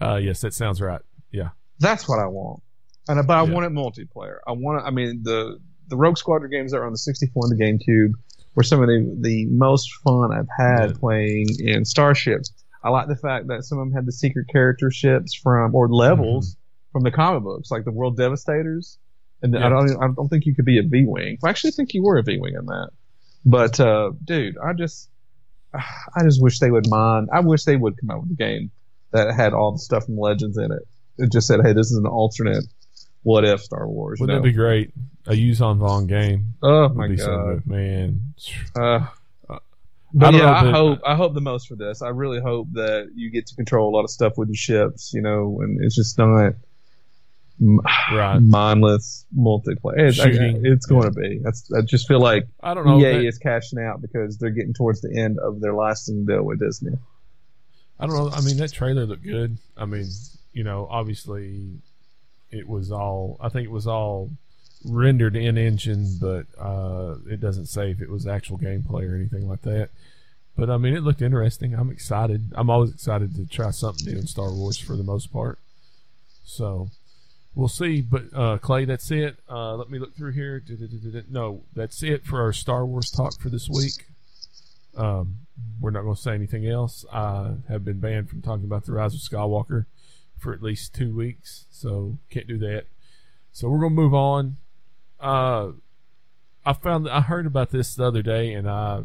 Uh, yes, that sounds right. Yeah. That's what I want. And but I Yeah. want it multiplayer. I want. I mean, the the Rogue Squadron games that are on the 64 and the GameCube were some of the the most fun I've had Yeah. playing in Starships. I like the fact that some of them had the secret character ships from or levels from the comic books, like the World Devastators. And Yeah. I don't. I don't think you could be a V wing. I actually think you were a V wing in that. But uh, dude, I just, I just wish they would mind. I wish they would come out with a game that had all the stuff from Legends in it. It just said, "Hey, this is an alternate what if Star Wars." Wouldn't know? that be great? A Yuuzhan Vong game. oh my so god. good, man. Uh, but don't yeah, know, I hope I hope the most for this. I really hope that you get to control a lot of stuff with your ships, you know, and it's just not Right. mindless multiplayer. It's, I- it's going to be. That's, I just feel like I don't know. EA that- is cashing out because they're getting towards the end of their licensing deal with Disney. I don't know. I mean, that trailer looked good. I mean, you know, obviously, it was all. I think it was all rendered in engine, but uh, it doesn't say if it was actual gameplay or anything like that. But I mean, it looked interesting. I'm excited. I'm always excited to try something new in Star Wars for the most part. So we'll see. But uh, Clay, that's it. Uh, let me look through here. No, that's it for our Star Wars talk for this week. Um, we're not going to say anything else. I have been banned from talking about the Rise of Skywalker for at least two weeks, so can't do that. So we're going to move on. Uh, I found I heard about this the other day, and I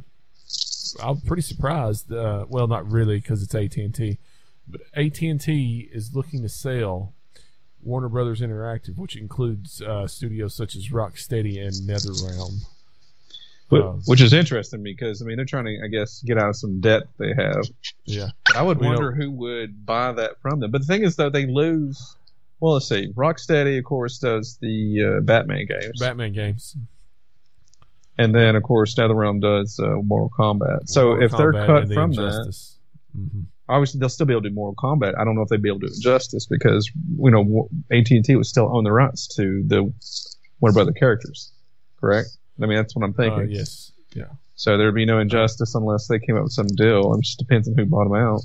I'm pretty surprised. Uh, well, not really, because it's AT and T, but AT and T is looking to sell Warner Brothers Interactive, which includes uh, studios such as Rocksteady and NetherRealm. But, Um, which is interesting because I mean they're trying to I guess get out of some debt they have. Yeah, But I would We wonder who would buy that from them. But the thing is though they lose. Well, let's see. Rocksteady, of course, does the uh, Batman games, Batman games. and then of course NetherRealm does uh, Mortal Kombat. So Mortal if they're cut the from that, Injustice. hmm obviously they'll still be able to do Mortal Kombat. I don't know if they'd be able to do Injustice because you know AT and T would still own the rights to the Warner Brother characters, correct? I mean that's what I'm thinking. Uh, yes. Yeah. So there'd be no Injustice unless they came up with some deal. It just depends on who bought them out.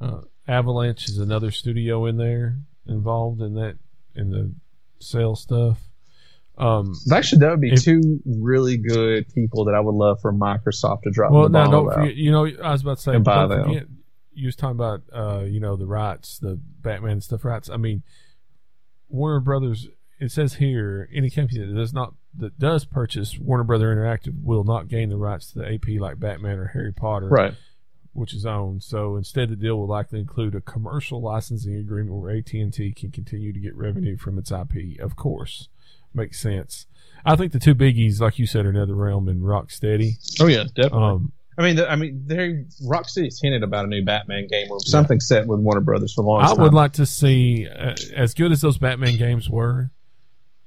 Uh, Avalanche is another studio in there involved in that in the sale stuff. Um, Actually, that would be If- two really good people that I would love for Microsoft to drop well, the now don't about. forget. You know, I was about to say, And buy them. forget. You was talking about, uh, you know, the rights, the Batman stuff rights. I mean, Warner Brothers. It says here, any company that does not that does purchase Warner Brother Interactive will not gain the rights to the AP like Batman or Harry Potter. Right. Which is owned. So instead, the deal will likely include a commercial licensing agreement where AT and T can continue to get revenue from its IP. Of course, makes sense. I think the two biggies, like you said, are NetherRealm and Rocksteady. Oh yeah, definitely. Um, I mean, the, I mean, they Rocksteady's hinted about a new Batman game or something set with Warner Brothers for the I longest would like to see, uh, as good as those Batman games were,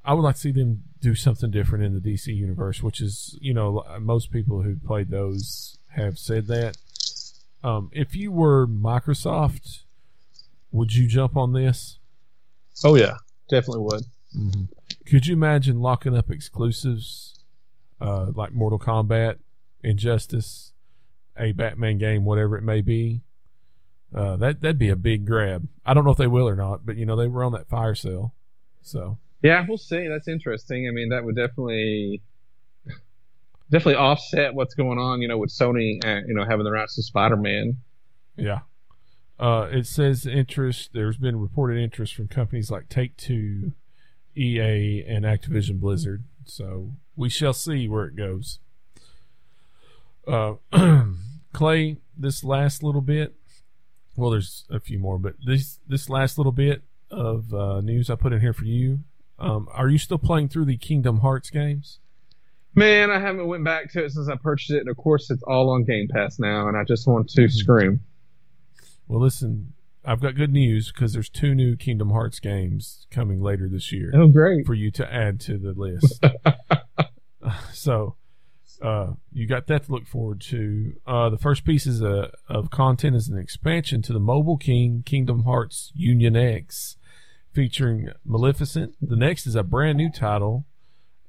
I would like to see them do something different in the DC universe, which is, you know, most people who played those have said that. Um, if you were Microsoft, would you jump on this? oh yeah, definitely would. Mm-hmm. Could you imagine locking up exclusives uh, like Mortal Kombat, Injustice, a Batman game, whatever it may be? Uh, that that'd be a big grab. I don't know if they will or not, but you know they were on that fire sale, so Yeah, we'll see. That's interesting. I mean, that would definitely definitely offset what's going on, you know, with Sony, uh, you know, having the rights to Spider-Man. yeah. Uh, it says interest. There's been reported interest from companies like Take Two, EA, and Activision Blizzard. So we shall see where it goes. Uh, Clay, this last little bit. Well, there's a few more, but this this last little bit of uh, news I put in here for you. Um, are you still playing through the Kingdom Hearts games? Man, I haven't went back to it since I purchased it, and of course, it's all on Game Pass now, and I just want to scream. Well, listen, I've got good news because there's two new Kingdom Hearts games coming later this year. Oh, great! for you to add to the list. so uh, you got that to look forward to. Uh, the first piece is a, of content is an expansion to the Mobile King Kingdom Hearts Union X, featuring Maleficent. The next is a brand new title,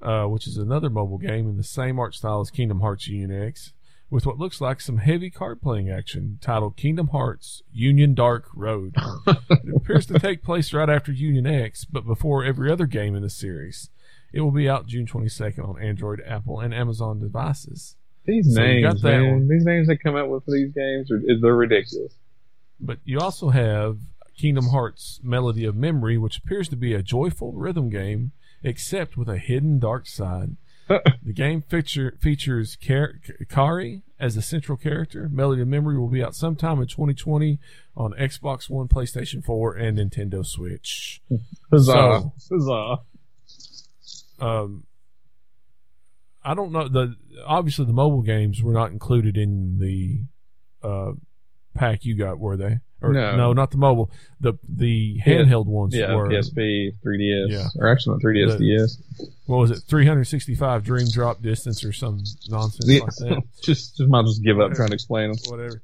uh, which is another mobile game in the same art style as Kingdom Hearts Union X, with what looks like some heavy card playing action, titled Kingdom Hearts Union Dark Road. it appears to take place right after Union X, but before every other game in the series. It will be out June 22nd on Android, Apple, and Amazon devices. These So names, man, these names they come up with for these games, are, they're ridiculous. But you also have Kingdom Hearts Melody of Memory, which appears to be a joyful rhythm game, except with a hidden dark side. the game feature, features Kar- Kairi as the central character. Melody of Memory will be out sometime in 2020 on Xbox One, PlayStation 4, and Nintendo Switch. Huzzah! Huzzah! um, I don't know the obviously the mobile games were not included in the uh, pack you got, were they? Or, No. not the mobile. The the handheld ones Yeah, were. PSP, 3DS, Yeah. or actually not 3DS, The- DS. What was it? Three hundred sixty five dream drop distance or some nonsense Yeah. like that. just, just might just give up trying to explain them. Whatever.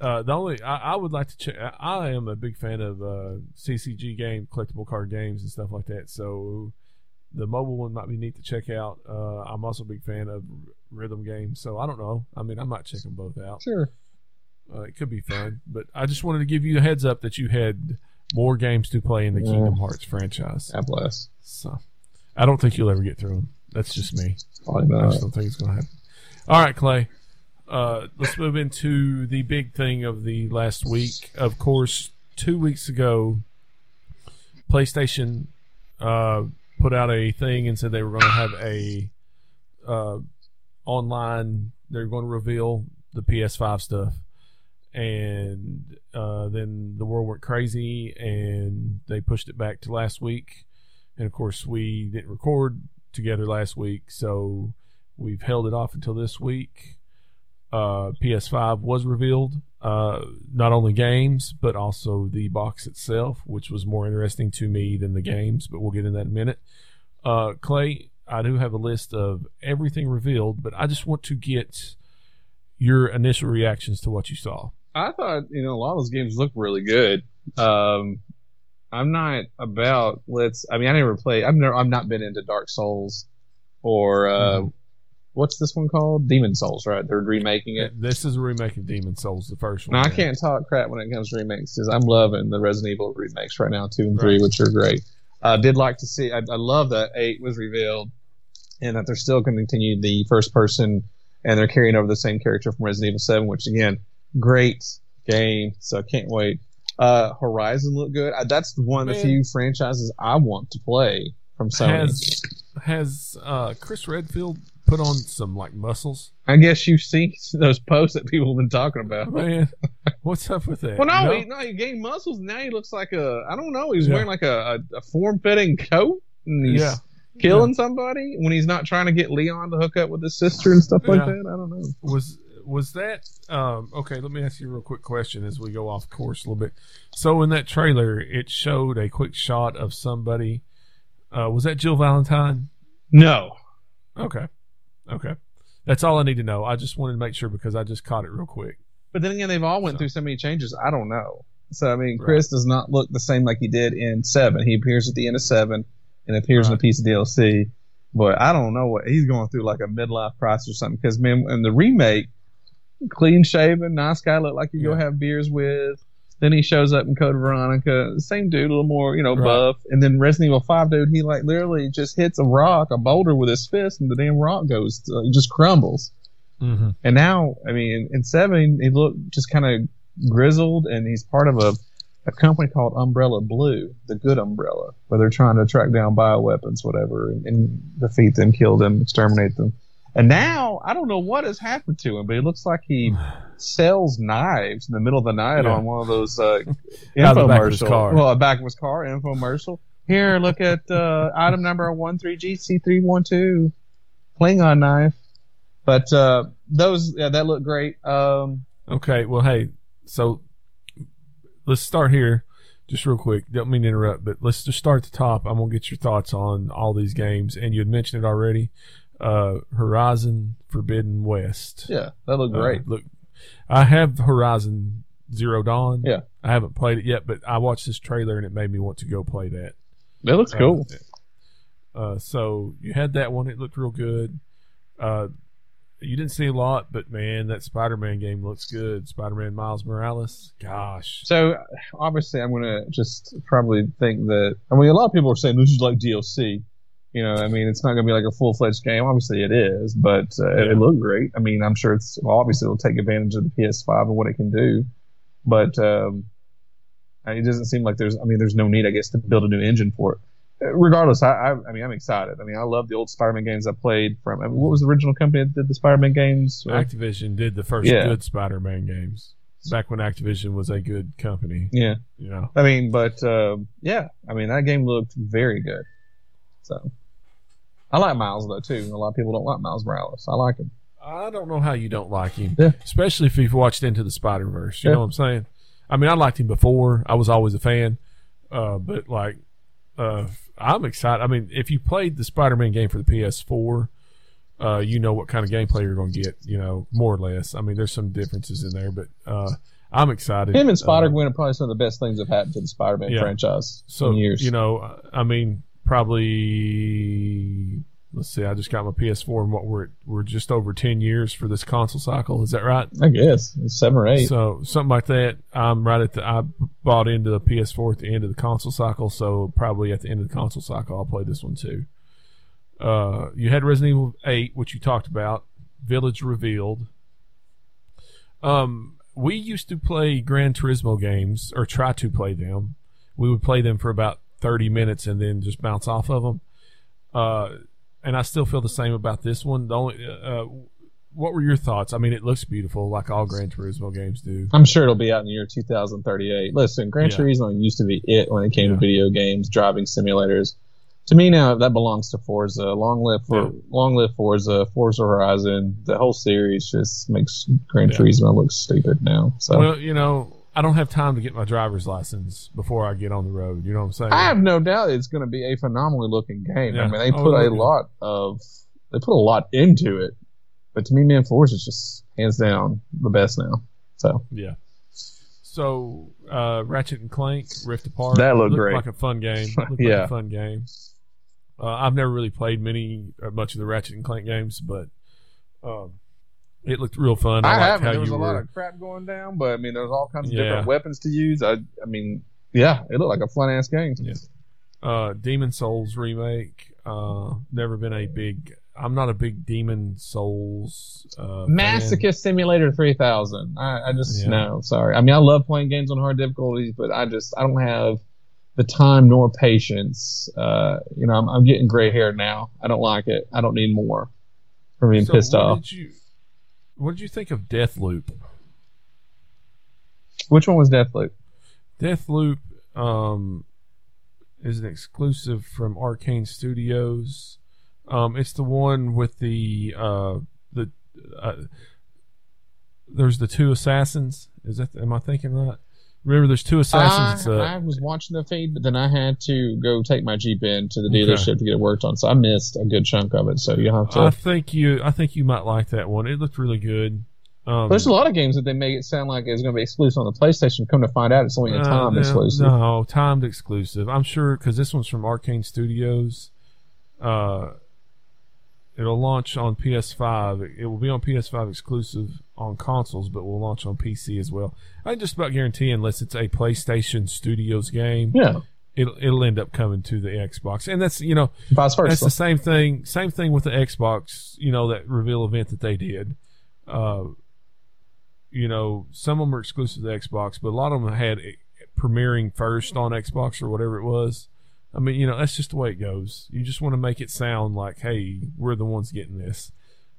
Uh, the only I, I would like to check. I, I am a big fan of uh, CCG game collectible card games and stuff like that. So the mobile one might be neat to check out. Uh, I'm also a big fan of r- rhythm games. So I don't know. I mean, I might check them both out. Sure. Uh, it could be fun. But I just wanted to give you a heads up that you had more games to play in the Kingdom Hearts franchise. God bless. So I don't think you'll ever get through them. That's just me. I just don't think it's going to happen. All right, Clay. Uh, let's move into the big thing of the last week. Of course, two weeks ago, PlayStation uh, put out a thing and said they were going to have a uh, online. They're going to reveal the PS5 stuff, and uh, then the world went crazy, and they pushed it back to last week. And of course, we didn't record together last week, so we've held it off until this week. Uh, PS5 was revealed. Uh, not only games, but also the box itself, which was more interesting to me than the games. But we'll get in that in a minute. Uh, Clay, I do have a list of everything revealed, but I just want to get your initial reactions to what you saw. I thought you know a lot of those games look really good. Um, I'm not about let's. I mean, I never play. I've never. I've not been into Dark Souls or uh, what's this one called? Demon Souls, right? They're remaking it. This is a remake of Demon Souls, the first one. Now I can't talk crap when it comes to remakes because I'm loving the Resident Evil remakes right now, two and three, Right. which are great. I did like to see. I, I love that eight was revealed, and that they're still going to continue the first person, and they're carrying over the same character from Resident Evil Seven, which again, great game. So I can't wait. Uh, Horizon looked good. Uh, that's one of the few franchises I want to play from Sony. Has has uh, Chris Redfield put on some like muscles? I guess you've seen those posts that people have been talking about. Man, what's up with that? Well, no, You he, no, he gained muscles. Now he looks like a. I don't know. He's Yeah. wearing like a, a, a form-fitting coat, and he's Yeah. killing somebody when he's not trying to get Leon to hook up with his sister and stuff like that. I don't know. was was that um okay let me ask you a real quick question as we go off course a little bit so in that trailer it showed a quick shot of somebody uh was that jill valentine No, okay okay that's all i need to know i just wanted to make sure because i just caught it real quick but then again, they've all went So- through so many changes. I don't know. So I mean, Chris does not look the same like he did in seven. He appears at the end of seven and appears in a piece of DLC. But I don't know what he's going through, like a midlife crisis or something. Because man, in the remake, clean shaven, nice guy, look like you go Yeah. have beers with. Then he shows up in Code Veronica, same dude, a little more, you know, Right. buff. And then Resident Evil Five, dude, he like literally just hits a rock, a boulder with his fist, and the damn rock goes, uh, just crumbles. Mm-hmm. And now, I mean, in seven, he looked just kind of grizzled, and he's part of a, a company called Umbrella Blue, the good umbrella, where they're trying to track down bioweapons, whatever, and, and defeat them, kill them, exterminate them. And now, I don't know what has happened to him, but it looks like he sells knives in the middle of the night Yeah. on one of those uh, Out of the back of his infomercial. car. Well, back of his car, infomercial. Here, look at uh, item number one three GC three one two, Klingon knife. But uh, those, yeah, that looked great. Um, Okay, well, hey, so let's start here, just real quick. Don't mean to interrupt, but let's just start at the top. I'm gonna get your thoughts on all these games, and you had mentioned it already. Uh, Horizon Forbidden West. yeah, that looked Uh, great. look, I have Horizon Zero Dawn. Yeah. I haven't played it yet, but I watched this trailer and it made me want to go play that. That looks cool. Uh, so you had that one; it looked real good. Uh, you didn't see a lot, but man, that Spider-Man game looks good. Spider-Man Miles Morales, gosh, So obviously, I'm gonna just probably think that. I mean, a lot of people are saying this is like DLC. You know, I mean, it's not gonna be like a full fledged game. Obviously, it is, but uh, Yeah. it looked great. I mean, I'm sure it's well, obviously it'll take advantage of the PS5 and what it can do, but um, it doesn't seem like there's. I mean, there's no need, I guess, to build a new engine for it. Uh, Regardless, I, I, I mean, I'm excited. I mean, I love the old Spider-Man games I played from. I mean, what was the original company that did the Spider-Man games? Uh, Activision did the first Yeah. good Spider-Man games back when Activision was a good company. yeah. You know, I mean, but um, yeah, I mean that game looked very good. So I like Miles though too. A lot of people don't like Miles Morales. I like him. I don't know how you don't like him, Yeah. especially if you've watched Into the Spider Verse. You Yeah. know what I'm saying? I mean, I liked him before. I was always a fan, uh, but like, uh, I'm excited. I mean, if you played the Spider-Man game for the PS4, uh, you know what kind of gameplay you're going to get. You know, more or less. I mean, there's some differences in there, but uh, I'm excited. Him and Spider Uh, Gwen are probably some of the best things that have happened to the Spider-Man Yeah. franchise so in years. you know, I mean, probably. Let's see. I just got my PS4, and what we're we're just over ten years for this console cycle. Is that right? I guess it's seven or eight. So something like that. I'm right at the. I bought into the PS4 at the end of the console cycle, so probably at the end of the console cycle, I'll play this one too. Uh, you had Resident Evil 8, which you talked about. Village Revealed. Um, we used to play Gran Turismo games, or try to play them. We would play them for about 30 minutes and then just bounce off of them. Uh, and I still feel the same about this one. The only, uh, what were your thoughts? I mean, it looks beautiful, like all Gran Turismo games do. I'm sure it'll be out in the year 2038. Listen, Gran Yeah. Turismo used to be it when it came Yeah. to video games, driving simulators. To me now, that belongs to Forza. Long live for Yeah. long live Forza, Forza Horizon. The whole series just makes Gran. Turismo look stupid now. So Well, you know, I don't have time to get my driver's license before I get on the road. You know what I'm saying? I have no doubt it's going to be a phenomenally looking game. Yeah. I mean, they Oh, put a it'll lot of they put a lot into it. But to me, man, Forza is just hands down the best now. So yeah. So, uh, Ratchet and Clank Rift Apart. That looked looked great. like a fun game. Looked like Yeah. a fun game. Uh, I've never really played many or much of the Ratchet and Clank games, but um, it looked real fun. I, I, haven't. how There was a were. lot of crap going down, but I mean, there's all kinds of Yeah. different weapons to use. I, I mean, yeah, it looked like a fun ass game. Yeah. uh, Demon Souls remake. Uh, never been a big. I'm not a big Demon Souls uh, fan. Simulator 3000. I, I just Yeah. no, sorry. I mean, I love playing games on hard difficulties, but I just I don't have the time nor patience. Uh, you know, I'm, I'm getting gray hair now. I don't like it. I don't need more for being So pissed off. You, what did you think of Deathloop? Which one was Deathloop? Deathloop um, is an exclusive from Arkane Studios. Um, it's the one with the uh, the uh, there's the two assassins. Is that am I thinking right? Remember, there's two assassins. I, uh, I was watching the feed, but then I had to go take my Jeep in to the Okay. dealership to get it worked on, so I missed a good chunk of it. So you have to. I think you I think you might like that one. It looked really good. Um, There's a lot of games that they make it sound like it's going to be exclusive on the PlayStation. Come to find out, it's only a uh, time no, exclusive. No, timed exclusive. I'm sure because this one's from Arkane Studios. Uh, it'll launch on PS5. It will be on PS5 exclusive on consoles, but will launch on PC as well. I just about guarantee, unless it's a PlayStation Studios game, Yeah, it'll it'll end up coming to the Xbox. And that's you know vice versa. that's the same thing. Same thing with the Xbox. You know that reveal event that they did. Uh, you know, some of them are exclusive to Xbox, but a lot of them had it premiering first on Xbox or whatever it was. I mean, you know, that's just the way it goes. You just want to make it sound like, hey, we're the ones getting this.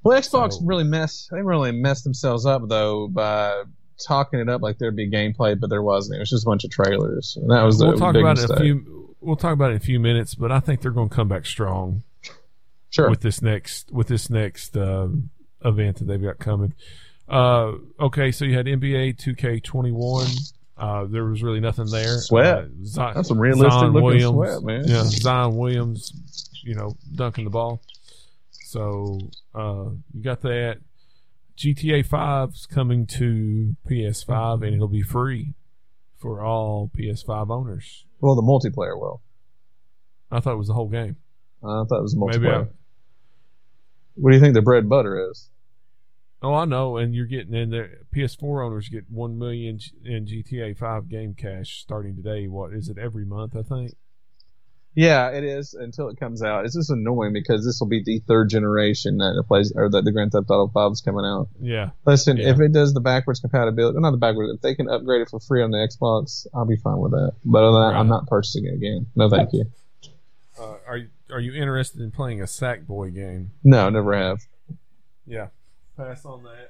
Well, Xbox So- really messed. They really messed themselves up though by talking it up like there'd be gameplay, but there wasn't. It was just a bunch of trailers, and that was the we'll talk about it in a mistake. few. We'll talk about it in a few minutes, but I think they're going to come back strong. Sure. with this next with this next um, event that they've got coming. Uh, okay, so you had NBA 2K21. Uh, there was really nothing there. Sweat. Uh, Zion, That's some realistic Zion looking Williams, sweat, man. Yeah, Zion Williams, you know, dunking the ball. So uh, you got that. GTA 5 is coming to PS5 and it'll be free for all PS5 owners. Well, the multiplayer will. I thought it was the whole game. I thought it was Maybe multiplayer. I- What do you think the bread butter is? Oh, I know, and you're getting in there. PS4 owners get one million in GTA 5 game cash starting today. What is it every month? I think. Yeah, it is until it comes out. It's just annoying because this will be the third generation that it plays or that the Grand Theft Auto 5 is coming out. Yeah, Listen, Yeah. if it does the backwards compatibility, not the backwards, if they can upgrade it for free on the Xbox, I'll be fine with that. But other than that, I'm not purchasing it again. No, thank you. uh, are you are you interested in playing a Sackboy game? No, never have. Yeah, pass on that.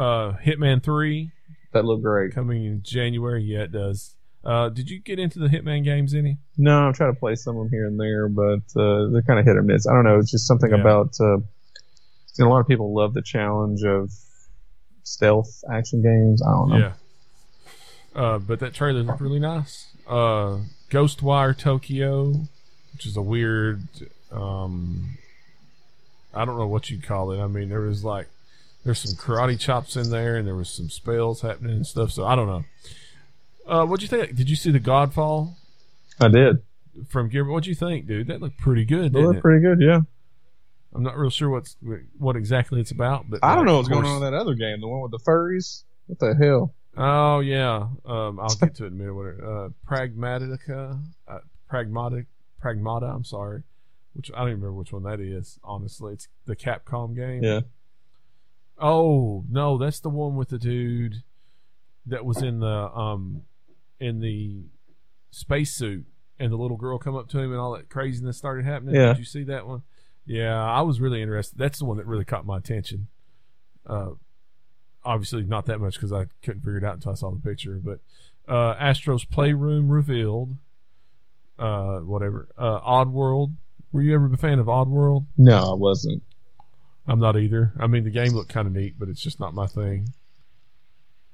Uh, Hitman Three That looked great. coming in January. Yeah, it does. Uh, did you get into the Hitman games any? No, I'm trying to play some of them here and there, but uh, they're kind of hit or miss. I don't know. It's just something Yeah. about. Uh, you know, a lot of people love the challenge of stealth action games. I don't know. Yeah. Uh, but that trailer looked really nice. Uh, Ghostwire Tokyo, which is a weird, um, I don't know what you'd call it. I mean, there was like, there's some karate chops in there, and there was some spells happening and stuff. So I don't know. Uh, what'd you think? Did you see the Godfall I did. from Gear? What'd you think, dude? That looked pretty good, They didn't look it? pretty good. Yeah. I'm not real sure what's what exactly it's about, but I don't know uh, what's of going on in that other game, the one with the furries. What the hell? Oh yeah, um, I'll get to it in a minute. Whatever. Uh, Pragmatica, uh, Pragmatic, Pragmata. I'm sorry, which I don't even remember which one that is. Honestly, it's the Capcom game. Yeah. Oh no, that's the one with the dude that was in the um in the spacesuit, and the little girl come up to him, and all that craziness started happening. Yeah. Did you see that one? Yeah, I was really interested. That's the one that really caught my attention. Uh, obviously not that much because I couldn't figure it out until I saw the picture. But uh, Astro's Playroom revealed. Uh, whatever. Uh, Oddworld. Were you ever a fan of Oddworld? No, I wasn't. I'm not either. I mean, the game looked kind of neat, but it's just not my thing.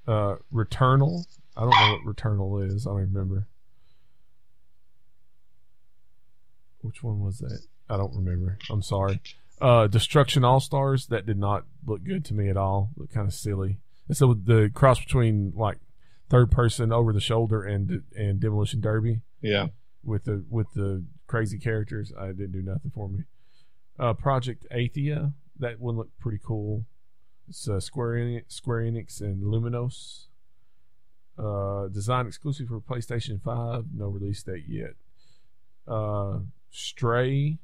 Uh, Returnal. I don't know what Returnal is. I don't remember. Which one was that? I don't remember. I'm sorry. Uh, Destruction All Stars. That did not look good to me at all. Looked kind of silly. And so the cross between like third person over the shoulder and and Demolition Derby Yeah. with the with the crazy characters. I didn't do nothing for me. Uh, Project Athia, that one looked pretty cool. It's uh, Square Enix, Square Enix and Luminous. Uh, design exclusive for PlayStation Five. No release date yet. Uh, Stray.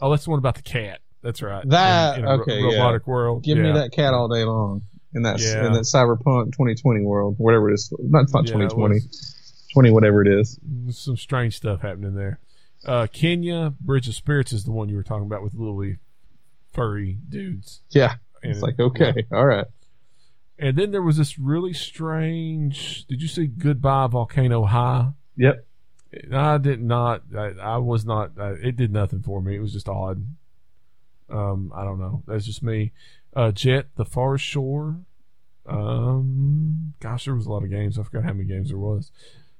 Oh, that's the one about the cat. That's right. That- in, in a ro- okay, yeah. robotic world. Give me that cat all day long. In that Yeah. in that cyberpunk 2020 world, whatever it is. Not, not Yeah, it 2020. 20 whatever it is. some strange stuff happening there. Uh, Kena Bridge of Spirits is the one you were talking about with the little furry dudes. Yeah. And It's like okay, all right. And then there was this really strange. Did you see Goodbye Volcano High? Yep. I did not. I, I was not. I, it did nothing for me. It was just odd. Um, I don't know. That's just me. Uh, Jet the Far Shore. Um, gosh, there was a lot of games. I forgot how many games there was.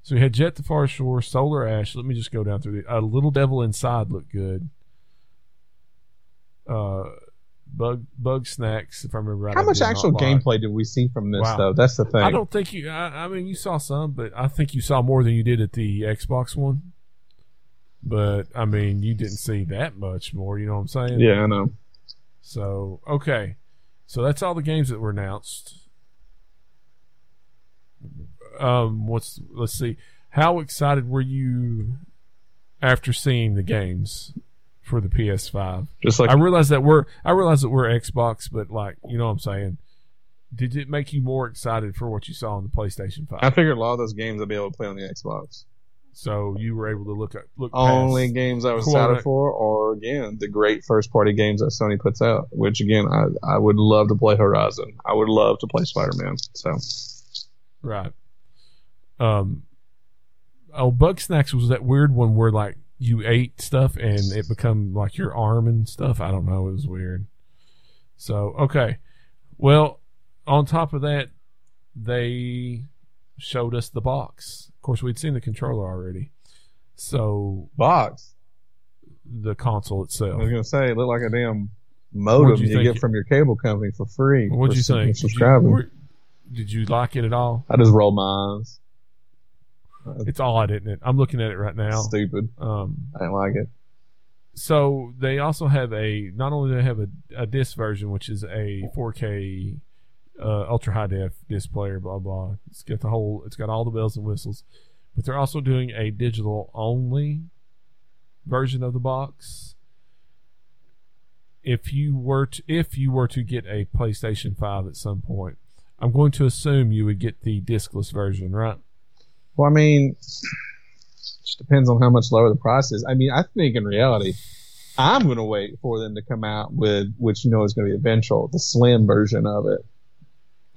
So we had Jet the Far Shore, Solar Ash. Let me just go down through the. Uh, Little Devil Inside looked good. Uh, Bug Bugsnax, if I remember right. How much actual gameplay did we see from this Wow. though? That's the thing. I don't think you. I, I mean, you saw some, but I think you saw more than you did at the Xbox one. But I mean, you didn't see that much more. You know what I'm saying? yeah, I know. So okay, so that's all the games that were announced. Um, what's let's see, how excited were you after seeing the games for the PS5? Just like I realize that we're I realize that we're Xbox, but like you know what I'm saying. Did it make you more excited for what you saw on the PlayStation Five? I figured a lot of those games I'd be able to play on the Xbox. so you were able to look at look Only games I was Quote- excited for are again the great first party games that Sony puts out. Which again, I I would love to play Horizon. I would love to play Spider Man. So right. Um. Oh, Bugsnax was that weird one where like you ate stuff and it become like your arm and stuff. I don't know. It was weird. So okay, well, on top of that, they showed us the box. Of course, we'd seen the controller already. So box. the console itself. I was gonna say it looked like a damn modem you you, get from your cable company for free. What'd for you think? Did you, Subscribing. did you like it at all? I just roll my eyes. It's odd, isn't it? I'm looking at it right now. Stupid. Um, I didn't like it. so they also have a not only do they have a, a disc version, which is a 4K uh, ultra high def disc player, blah blah. It's got the whole, it's got all the bells and whistles, but they're also doing a digital only version of the box. If you were to, if you were to get a PlayStation 5 at some point, I'm going to assume you would get the discless version, right? Well, I mean, just depends on how much lower the price is. I mean, I think in reality, I'm going to wait for them to come out with, which you know is going to be eventual, the slim version of it.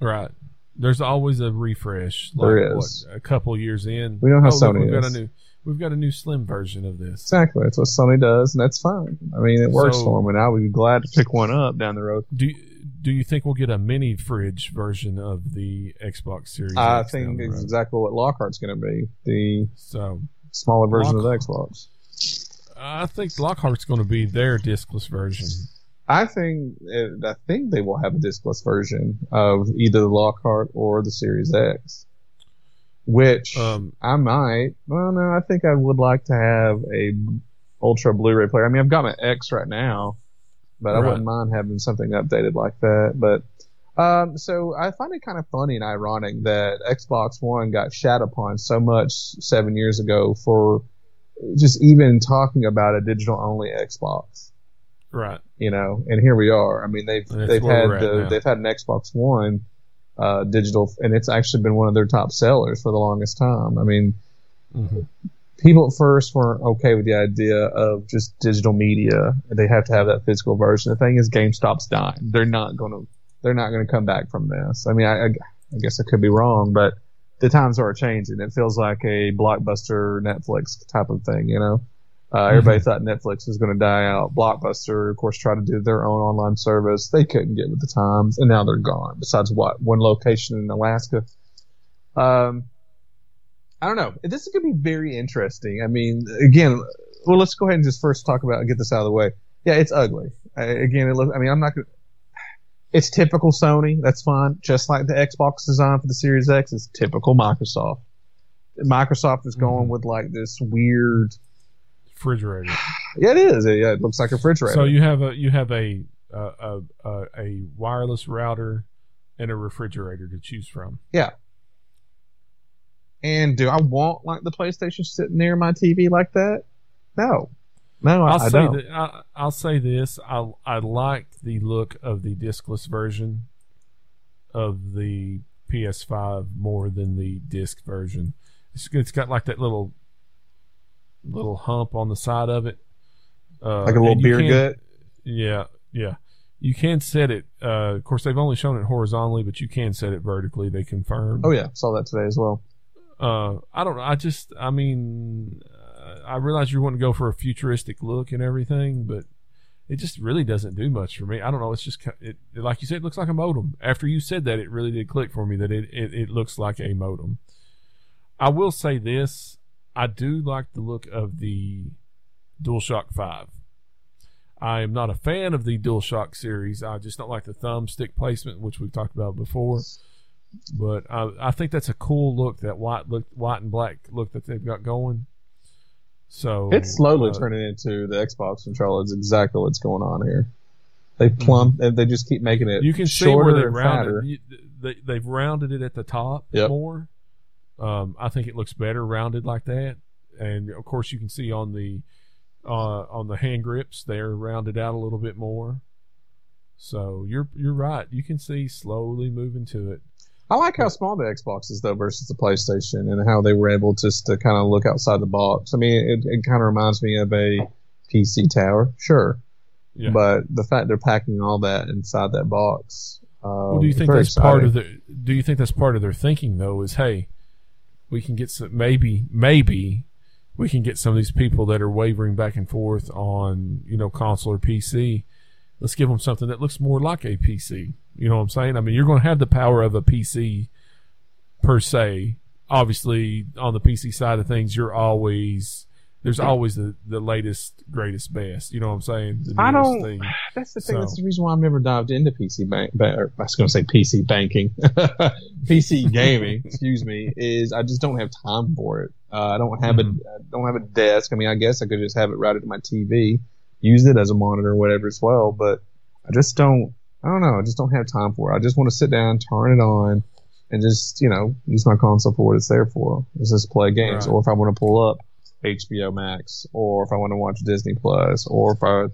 Right. There's always a refresh. Like, There is. What, a couple years in. We know how oh, look, Sony we've got a new we've got a new slim version of this. Exactly. That's what Sony does, and that's fine. I mean, it works So- for them, and I would be glad to pick one up down the road. Do you, do you think we'll get a mini fridge version of the Xbox Series? I X think it's exactly what Lockhart's going to be the so. smaller version of the Xbox. I think Lockhart's going to be their discless version. I think uh, I think they will have a discless version of either the Lockhart or the Series X. Which Um, I might. Well, no, I think I would like to have a Ultra Blu-ray player. I mean, I've got my X right now, but I wouldn't mind having something updated like that. But um, so I find it kind of funny and ironic that Xbox One got shat upon so much seven years ago for just even talking about a digital-only Xbox Right. you know, and here we are. I mean, they've they've had the, they've had an Xbox One uh, digital, and it's actually been one of their top sellers for the longest time. I mean, hmm people at first weren't okay with the idea of just digital media. They have to have that physical version. The thing is, GameStop's dying. They're not going to they're not going to come back from this. I mean, I, I, I guess I could be wrong, but the times are changing. It feels like a blockbuster Netflix type of thing, you know. Uh, everybody thought Netflix was going to die out. Blockbuster, of course, tried to do their own online service. They couldn't get with the times, and now they're gone. Besides what one location in Alaska. Um, I don't know. This is going to be very interesting. I mean, again, well, let's go ahead and just first talk about get this out of the way. Yeah, it's ugly. Uh, again, it looks. I mean, I'm not going. to It's typical Sony. That's fine. Just like the Xbox design for the Series X is typical Microsoft. Microsoft is going Mhm. with like this weird. Refrigerator. Yeah, it is. Yeah, it looks like a refrigerator. So you have a you have a a, a a wireless router and a refrigerator to choose from. And do I want like the PlayStation sitting near my TV like that? No, no, I, I'll I say don't. that I, I'll say this. I I like the look of the discless version of the PS5 more than the disc version. It's, it's got like that little little hump on the side of it, uh, like a little beer can- gut. Yeah, yeah. You can set it. Uh, of course, they've only shown it horizontally, but you can set it vertically. They confirmed. Oh yeah, saw that today as well. Uh, I don't know. I just, I mean, uh, I realize you want to go for a futuristic look and everything, but it just really doesn't do much for me. I don't know. It's just, it, like you said, it looks like a modem. After you said that, it really did click for me that it, it, it looks like a modem. I will say this: I do like the look of the DualShock Five. I am not a fan of the DualShock series. I just don't like the thumbstick placement, which we've talked about before. But I, I think that's a cool look, that white look, white and black look that they've got going. So It's slowly uh, turning into the Xbox controller. It's exactly what's going on here. They plump. They they just keep making it. You can see where they rounded. You, they, they've rounded it at the top Yep. more. Um, I think it looks better rounded like that, and of course you can see on the uh, on the hand grips they're rounded out a little bit more. So you're you're right. You can see slowly moving to it. I like how small the Xbox is though versus the PlayStation, and how they were able just to kind of look outside the box. I mean, it, it kind of reminds me of a PC tower, sure, Yeah. but the fact they're packing all that inside that box. Um, well, do you think that's part of the? Do you think that's part of their thinking though? Is hey, we can get some maybe maybe we can get some of these people that are wavering back and forth on you know console or PC. Let's give them something that looks more like a PC. You know what I'm saying? I mean, you're going to have the power of a PC per se. Obviously, on the PC side of things, you're always there's always the, the latest, greatest, best. You know what I'm saying? The I don't- Thing. That's the thing. So- That's the reason why I've never dived into PC bank. I was going to say PC banking, PC gaming. excuse me. Is I just don't have time for it. Uh, I don't have Mhm. a I don't have a desk. I mean, I guess I could just have it routed to my TV, use it as a monitor or whatever as well. But I just don't. I don't know. I just don't have time for it. I just want to sit down, turn it on, and just you know use my console for what it's there for. Is just play games, Right. or if I want to pull up HBO Max, or if I want to watch Disney Plus, or if I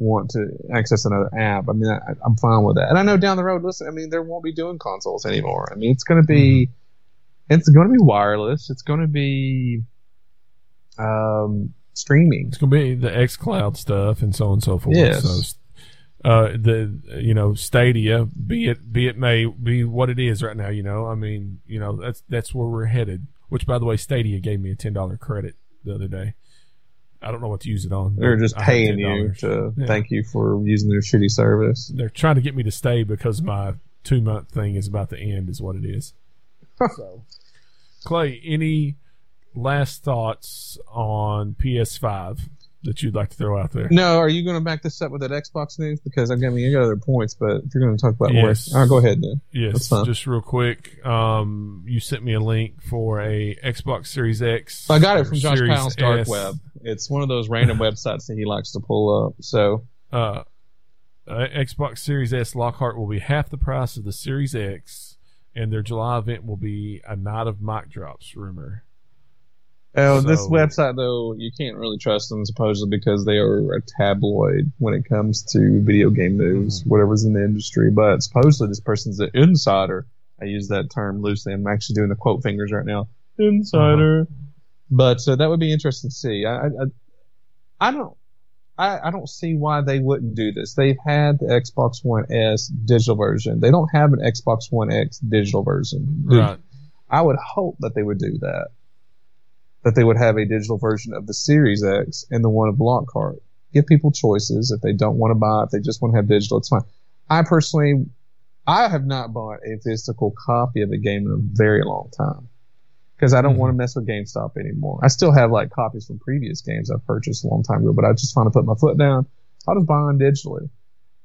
want to access another app. I mean, I, I'm fine with that. And I know down the road, listen, I mean, there won't be doing consoles anymore. I mean, it's going to be, it's going to be wireless. It's going to be, um, streaming. It's gonna be the X Cloud stuff and so on and so forth. Yes. So, uh, the you know Stadia, be it be it may be what it is right now. You know, I mean, you know that's that's where we're headed. Which, by the way, Stadia gave me a ten dollar credit the other day. I don't know what to use it on. They're just paying you to Yeah. thank you for using their shitty service. They're trying to get me to stay because my two month thing is about to end. Is what it is. so, Clay, any last thoughts on PS5 that you'd like to throw out there? No, are you going to back this up with that Xbox news? Because I mean, you got other points, but if you're going to talk about Yes. all right, go ahead then. Yes, That's fine. just real quick. Um, you sent me a link for a Xbox Series X. I got it from Josh Powell's Dark S. Web. It's one of those random websites that he likes to pull up. So Uh, uh, Xbox Series S Lockhart will be half the price of the Series X, and their July event will be a night of mic drops. Rumor. Oh, this website though, you can't really trust them supposedly because they are a tabloid when it comes to video game news, Mm-hmm. whatever's in the industry. But supposedly this person's an insider. I use that term loosely. I'm actually doing the quote fingers right now. Insider. Uh-huh. But uh, that would be interesting to see. I, I, I, I don't. I, I don't see why they wouldn't do this. They've had the Xbox One S digital version. They don't have an Xbox One X digital version. Right. I would hope that they would do that. That they would have a digital version of the Series X and the one of Lockhart. Give people choices if they don't want to buy, if they just want to have digital, it's fine. I personally, I have not bought a physical copy of a game in a very long time. Because I don't Mhm. want to mess with GameStop anymore. I still have like copies from previous games I've purchased a long time ago, but I just want to put my foot down. I'll just buy them digitally.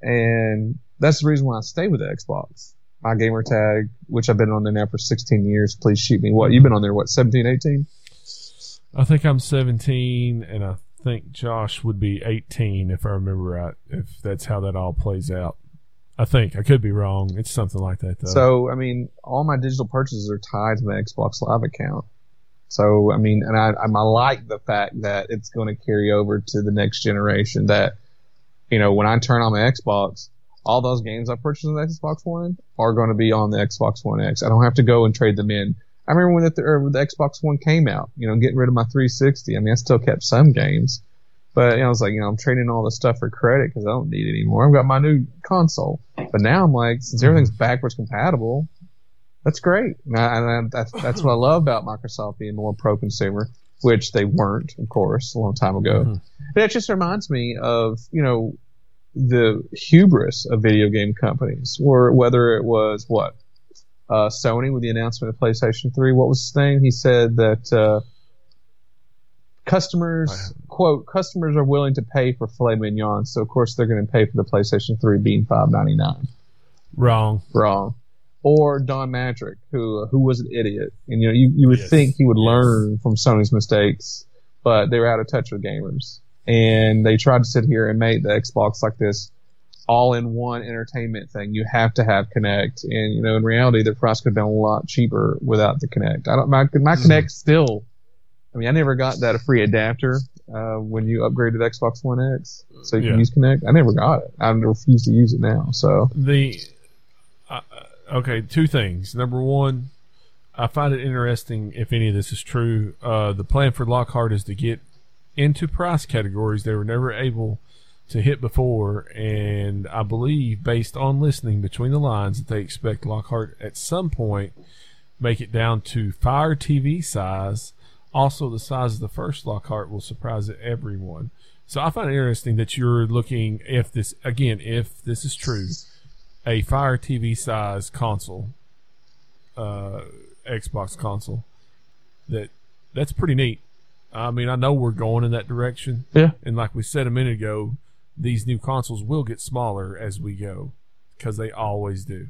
And that's the reason why I stay with the Xbox my gamer tag, which I've been on there now for 16 years. Please shoot me. What you've been on there? What 17, 18? I think I'm 17, and I think Josh would be 18 if I remember right. If that's how that all plays out, I think I could be wrong. It's something like that though. So I mean, all my digital purchases are tied to my Xbox Live account. So I mean, and I, I like the fact that it's going to carry over to the next generation. That you know, when I turn on my Xbox, all those games I purchased on the Xbox One are going to be on the Xbox One X. I don't have to go and trade them in. I remember when the, when the Xbox One came out, you know, getting rid of my 360. I mean, I still kept some games, but you know, I was like, you know, I'm trading all this stuff for credit because I don't need it anymore. I've got my new console, but now I'm like, since everything's backwards compatible, that's great. And, I, and I, that's that's what I love about Microsoft being more pro-consumer, which they weren't, of course, a long time ago. Mhm. But it just reminds me of you know the hubris of video game companies, or whether it was what uh, Sony with the announcement of PlayStation 3. What was his thing? He said that uh, customers, quote customers are willing to pay for filet mignon, so of course they're going to pay for the PlayStation 3 being 5.99. Wrong. Wrong. Or Don Mattrick, who who was an idiot, and you know you, you would Yes. think he would Yes. learn from Sony's mistakes, but they were out of touch with gamers, and they tried to sit here and make the Xbox like this all in one entertainment thing. You have to have Kinect, and you know in reality the price could have been a lot cheaper without the Kinect. I don't my my Kinect still. I mean, I never got that a free adapter uh, when you upgraded Xbox One X, so you Yeah. can use Connect. I never got it. I refuse to use it now. So The uh, okay, two things. Number one, I find it interesting if any of this is true. Uh, the plan for Lockhart is to get into price categories they were never able to hit before, and I believe, based on listening between the lines, that they expect Lockhart at some point make it down to Fire TV size. Also, the size of the first Lockhart will surprise everyone. So I find it interesting that you're looking if this again, if this is true, a Fire TV size console, uh, Xbox console. That that's pretty neat. I mean, I know we're going in that direction, yeah, and like we said a minute ago, these new consoles will get smaller as we go, because they always do.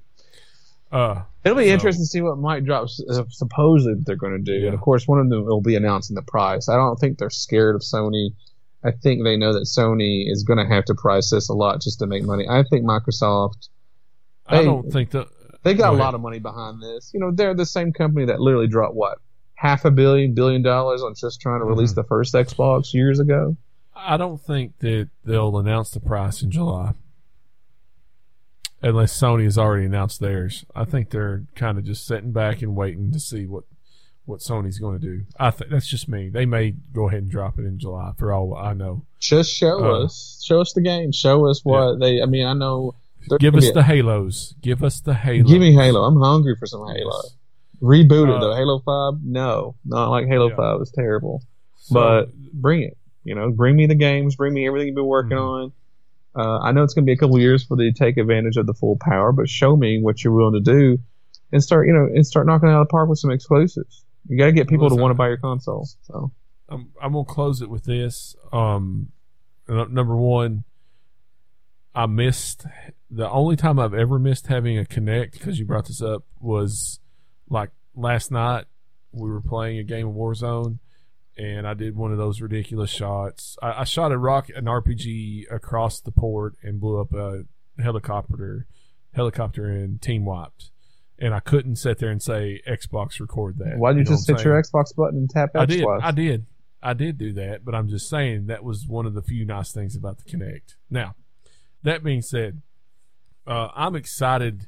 Uh, It'll be So- interesting to see what mic drops uh, supposedly they're going to do. Yeah. And of course, one of them will be announcing the price. I don't think they're scared of Sony. I think they know that Sony is going to have to price this a lot just to make money. I think Microsoft, I don't think that they got Go a lot of money behind this. You know, they're the same company that literally dropped what? Half a billion, billion dollars on just trying to release Mhm. the first Xbox years ago. I don't think that they'll announce the price in July. Unless Sony has already announced theirs. I think they're kind of just sitting back and waiting to see what what Sony's going to do. I think that's just me. They may go ahead and drop it in July for all I know. Just show Uh, us, show us the game, show us what they. I mean, I know. Give us the Halos. Give us the Halo. Give me Halo. I'm hungry for some Halo. Reboot it Uh, though. Halo Five, no, not like Halo Yeah. Five. It's terrible. So, but bring it. You know, bring me the games. Bring me everything you've been working Mhm. on. Uh, I know it's going to be a couple years for they to take advantage of the full power, but show me what you're willing to do, and start you know and start knocking it out of the park with some exclusives. You got to get people to want to buy your console. So I'm, I'm gonna close it with this. Um, number one, I missed the only time I've ever missed having a Kinect because you brought this up was like last night. We were playing a game of Warzone, and I did one of those ridiculous shots. I, I shot a rock, an RPG across the port, and blew up a helicopter, helicopter, and team wiped. And I couldn't sit there and say Xbox record that. why would you, know just hit your? Xbox button and tap X I did. twice? I did. I did do that, but I'm just saying that was one of the few nice things about the Kinect. Now, that being said, uh, I'm excited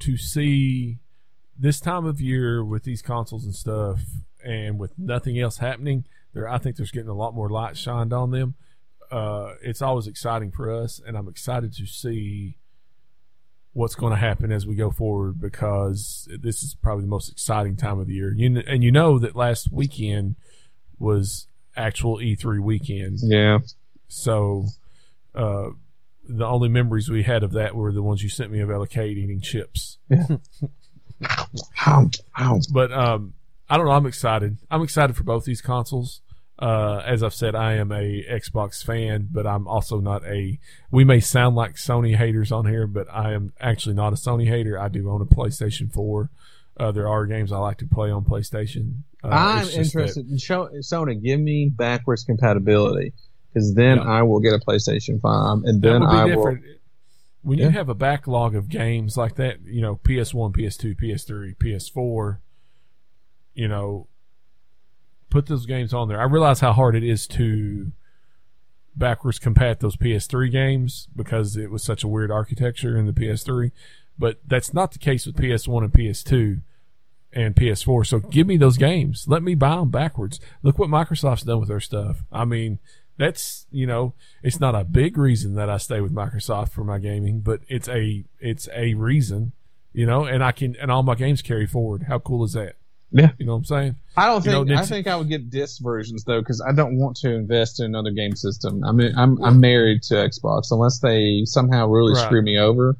to see this time of year with these consoles and stuff, and with nothing else happening. There, I think there's getting a lot more light shined on them. Uh, it's always exciting for us, and I'm excited to see what's going to happen as we go forward because this is probably the most exciting time of the year. You and you know that last weekend was actual E3 weekend, yeah. so uh, the only memories we had of that were the ones you sent me of Ella Kate eating chips. Ow, ow. But um, I don't know. I'm excited. I'm excited for both these consoles. Uh, as I've said, I am a Xbox fan, but I'm also not a. We may sound like Sony haters on here, but I am actually not a Sony hater. I do own a PlayStation 4. Uh, there are games I like to play on PlayStation. Uh, I'm that- interested in show, Sony. Give me backwards compatibility, because then Yeah. I will get a PlayStation Five, and that then I will. When Yeah. you have a backlog of games like that, you know, PS1, PS2, PS3, PS4, you know, put those games on there. I realize how hard it is to backwards compat those PS3 games because it was such a weird architecture in the PS3, but that's not the case with PS1 and PS2 and PS4. So give me those games. Let me buy them backwards. Look what Microsoft's done with their stuff. I mean, that's you know, it's not a big reason that I stay with Microsoft for my gaming, but it's a it's a reason, you know, and I can and all my games carry forward. How cool is that? Yeah. You know what I'm saying? I don't You know, think I think I would get disc versions though because I don't want to invest in another game system. I mean, I'm I'm married to Xbox unless they somehow really Right. screw me over,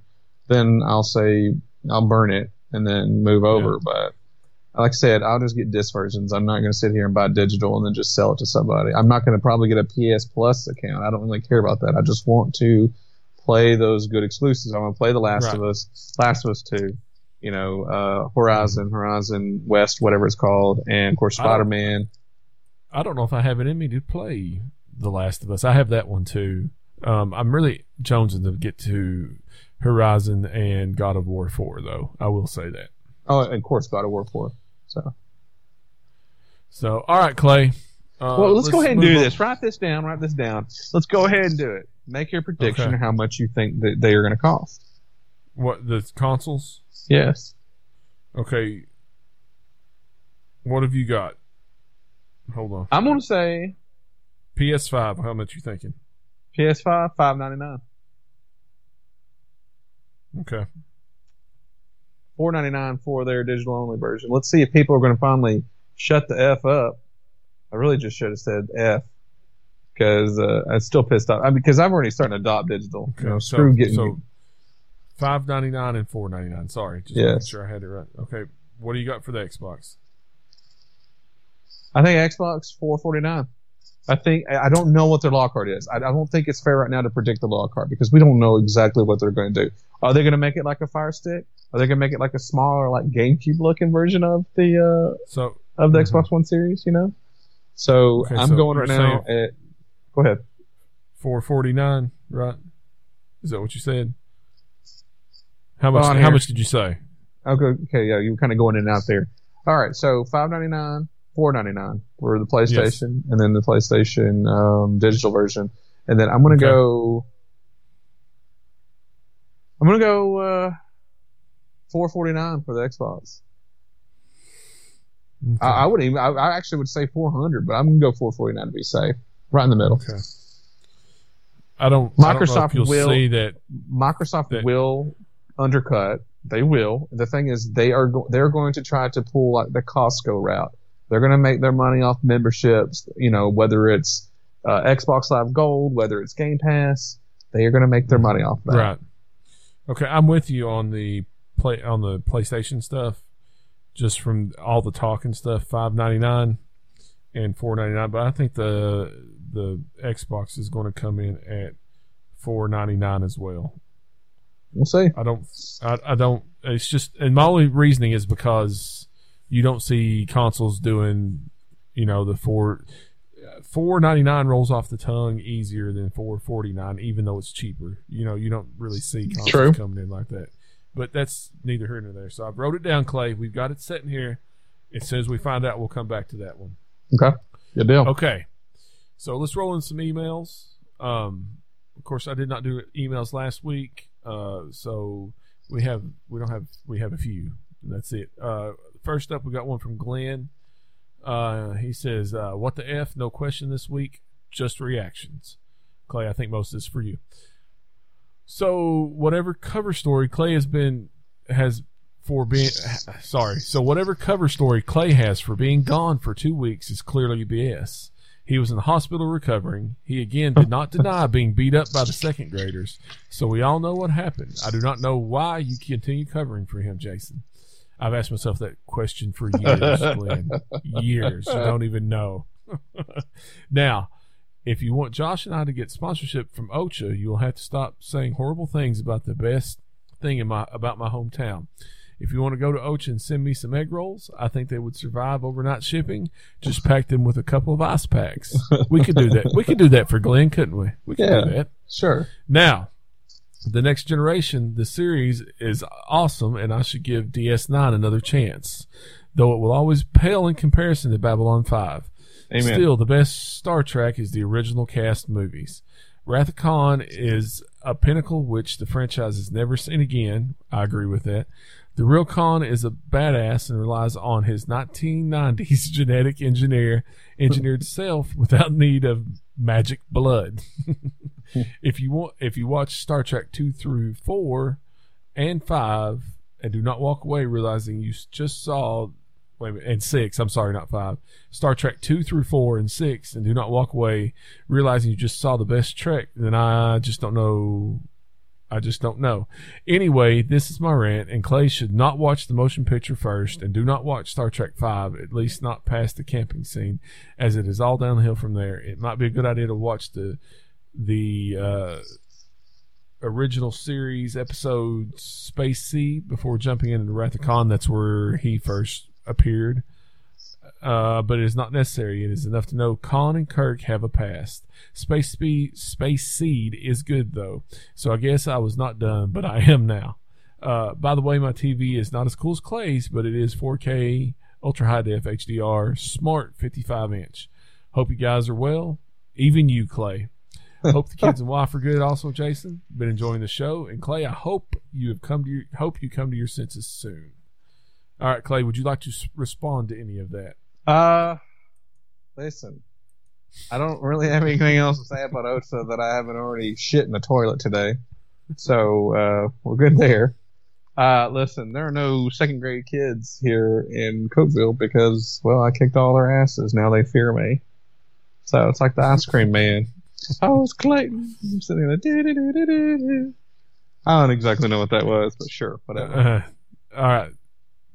then I'll say I'll burn it and then move over. But like I said, I'll just get disc versions. I'm not going to sit here and buy digital and then just sell it to somebody. I'm not going to probably get a PS Plus account. I don't really care about that. I just want to play those good exclusives. I want to play The Last Right. of Us, Last of Us Two, you know, uh, Horizon, Horizon West, whatever it's called, and of course Spider Man. I don't know if I have it in me to play The Last of Us. I have that one too. Um, I'm really jonesing to get to Horizon and God of War 4, though. I will say that. Oh, and of course God of War Four. So So, all right, Clay. Uh, well, let's, go ahead and do on. this. Write this down. Write this down. Let's go ahead and do it. Make your prediction Okay. of how much you think that they are going to cost. What the consoles? Yes. Okay. What have you got? Hold on. I'm going to say PS5. How much you thinking? PS5, five ninety nine. Okay. four ninety nine for their digital only version. Let's see if people are going to finally shut the f up. I really just should have said f because uh, I'm still pissed off. I mean, because I'm already starting to adopt digital. Okay. You know, so, screw getting. so five ninety nine and four ninety nine. Sorry, just making Yes. sure I had it right. Okay. What do you got for the Xbox? I think Xbox four forty nine. I think I don't know what their Lockhart is. I, I don't think it's fair right now to predict the Lockhart because we don't know exactly what they're going to do. Are they going to make it like a Fire Stick? Are they going to make it like a smaller, like GameCube looking version of the uh, So of the Mhm. Xbox One series, you know. So Okay, I'm so going right now at. Go ahead. four forty nine, right? Is that what you said? How much? How here. much did you say? Okay, okay, yeah, you were kind of going in and out there. All right, so five ninety nine, four ninety nine for the PlayStation, and then the PlayStation um, digital version, and then I'm gonna Okay. go. I'm gonna go uh, four forty nine for the Xbox. Okay. I, I would even, I, I actually would say four hundred, but I'm gonna go four forty nine to be safe, right in the middle. Okay. I don't. I don't Microsoft if you'll will- see that. Microsoft That- will undercut. They will. The thing is, they are go- they're going to try to pull like the Costco route. They're going to make their money off memberships. You know, whether it's uh, Xbox Live Gold, whether it's Game Pass, they are going to make their money off that. Right. Okay, I'm with you on the play on the PlayStation stuff. Just from all the talk and stuff, five ninety nine and four ninety nine. But I think the the Xbox is going to come in at four ninety nine as well. We'll see. I don't. I, I don't. It's just, and my only reasoning is because you don't see consoles doing, you know, the four four ninety nine rolls off the tongue easier than four forty nine, even though it's cheaper. You know, you don't really see consoles True. coming in like that. But that's neither here nor there. So I've wrote it down, Clay. We've got it sitting here. As soon as we find out, we'll come back to that one. Okay. Good deal. Okay. So let's roll in some emails. Um, of course, I did not do emails last week, uh, so we have we don't have we have a few. That's it. Uh, first up, we got one from Glenn. Uh, he says, uh, "What the f? No question this week. Just reactions." Clay, I think most is for you. So whatever cover story Clay has been has for being sorry. So whatever cover story Clay has for being gone for two weeks is clearly BS. He was in the hospital recovering. He again did not deny being beat up by the second graders. So we all know what happened. I do not know why you continue covering for him, Jason. I've asked myself that question for years, Glenn. Years. I don't even know. now, if you want Josh and I to get sponsorship from OCHA, you will have to stop saying horrible things about the best thing in my about my hometown. If you want to go to OCHA and send me some egg rolls, I think they would survive overnight shipping. Just pack them with a couple of ice packs. We could do that. We could do that for Glenn, couldn't we? We could do that. Sure. Now, the next generation, the series is awesome, and I should give DS9 another chance, though it will always pale in comparison to Babylon 5. Amen. Still, the best Star Trek is the original cast movies. Wrath of Khan is a pinnacle which the franchise has never seen again. I agree with that. The real Khan is a badass and relies on his 1990s genetic engineer engineered self without need of magic blood. if you want, if you watch Star Trek two through four and five, and do not walk away realizing you just saw wait minute, and six. I'm sorry, not five. Star Trek two through four and six, and do not walk away realizing you just saw the best Trek. Then I just don't know I just don't know. Anyway, this is my rant, and Clay should not watch the motion picture first, and do not watch Star Trek Five, at least not past the camping scene, as it is all downhill from there. It might be a good idea to watch the the uh, original series episode Space Seed before jumping into Wrath of Khan. That's where he first appeared. Uh, but it is not necessary. It is enough to know Khan and Kirk have a past. Space Speed, Space Seed is good though, so I guess I was not done, but I am now. Uh, by the way, my TV is not as cool as Clay's, but it is 4K, ultra high def HDR, smart 55 inch. Hope you guys are well. Even you, Clay. Hope the kids and wife are good. Also, Jason, been enjoying the show, and Clay, I hope you have come to your hope you come to your senses soon. All right, Clay, would you like to respond to any of that? Uh, listen, I don't really have anything else to say about OSA that I haven't already shit in the toilet today. So, uh, we're good there. Uh, listen, there are no second grade kids here in Cookeville because, well, I kicked all their asses. Now they fear me. So it's like the ice cream man. I was Clayton. I'm sitting there. I don't exactly know what that was, but sure, whatever. Uh, all right,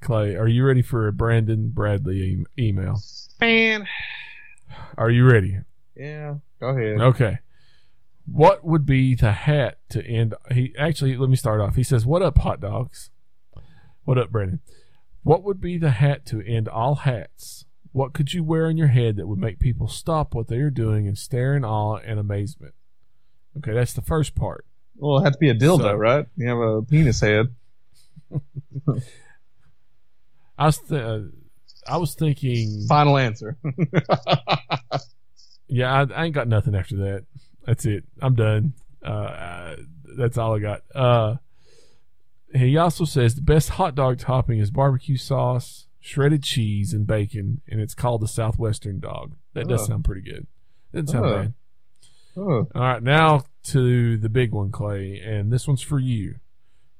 Clay, are you ready for a Brandon Bradley e- email? Man, Are you ready? yeah, go ahead. Okay. What would be the hat to end? He actually, let me start off. He says, "What up, hot dogs? What up, Brandon? What would be the hat to end all hats? What could you wear on your head that would make people stop what they are doing and stare in awe and amazement?" Okay, that's the first part. Well, it had to be a dildo, So- right? You have a penis head. I was, th- uh, I was thinking, Final answer. yeah, I, I ain't got nothing after that. That's it. I'm done. Uh, that's all I got. Uh, he also says the best hot dog topping is barbecue sauce, shredded cheese, and bacon, and it's called the Southwestern dog. That does sound pretty good. Doesn't sound Oh. bad. oh, All right, now to the big one, Clay, and this one's for you.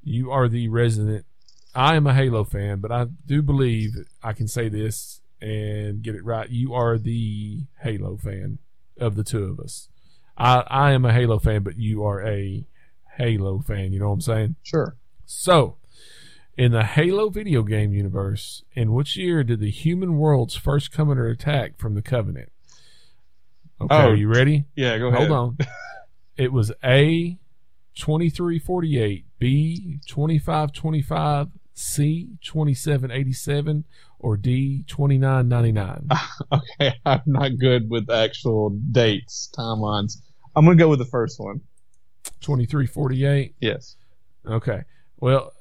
You are the resident. I am a Halo fan, but I do believe I can say this and get it right. You are the Halo fan of the two of us. I I am a Halo fan, but you are a Halo fan. You know what I'm saying? sure. So, in the Halo video game universe, in which year did the human worlds first come under attack from the Covenant? Okay, Oh, are you ready? Yeah, go ahead. Hold on. it was A twenty three forty eight, B twenty five twenty five, C twenty seven eighty seven, or D twenty nine ninety nine. Okay, I'm not good with actual dates, timelines. I'm gonna go with the first one. Twenty three forty eight. Yes. Okay. Well,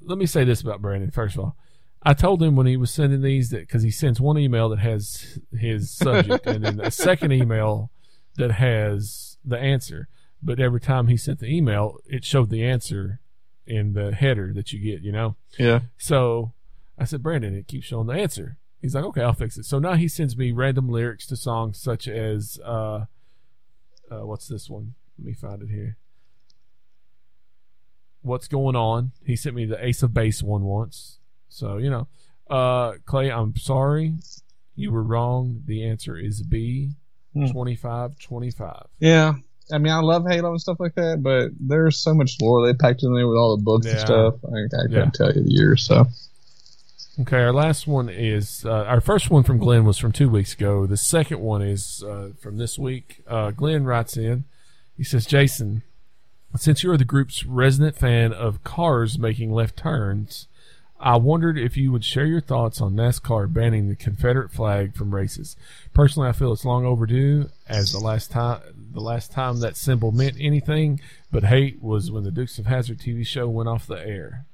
let me say this about Brandon. First of all, I told him when he was sending these that because he sends one email that has his subject and then a second email that has the answer. But every time he sent the email, it showed the answer in the header that you get. You know. Yeah. So I said, Brandon, it keeps showing the answer. He's like, okay, I'll fix it. So now he sends me random lyrics to songs such as, uh, uh, what's this one? Let me find it here. What's going on? He sent me the Ace of Base one once. So, you know, uh, Clay, I'm sorry. You were wrong. The answer is B, Hmm. 25 25. Yeah. I mean, I love Halo and stuff like that, but there's so much lore they packed in there with all the books and stuff. I, I couldn't Yeah. tell you the years. So Okay, our last one is uh, our first one from Glenn was from two weeks ago. The second one is uh, from this week. Uh, Glenn writes in. He says, "Jason, since you are the group's resident fan of cars making left turns, I wondered if you would share your thoughts on NASCAR banning the Confederate flag from races. Personally, I feel it's long overdue, as the last time the last time that symbol meant anything but hate was when the Dukes of Hazzard TV show went off the air."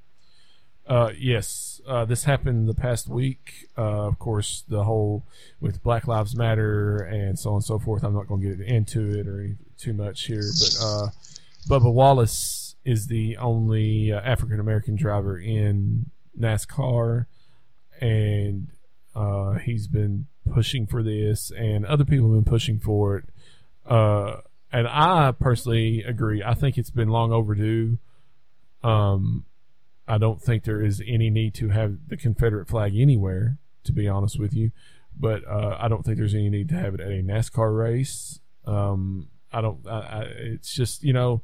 Uh, yes, uh, this happened the past week. Uh, of course, the whole with Black Lives Matter and so on and so forth. I'm not going to get into it or too much here, but uh, Bubba Wallace is the only uh, African American driver in NASCAR, and uh, he's been pushing for this, and other people have been pushing for it. Uh, and I personally agree. I think it's been long overdue. Um, I don't think there is any need to have the Confederate flag anywhere, to be honest with you. But uh, I don't think there's any need to have it at a NASCAR race. Um, I don't. I, I, it's just you know,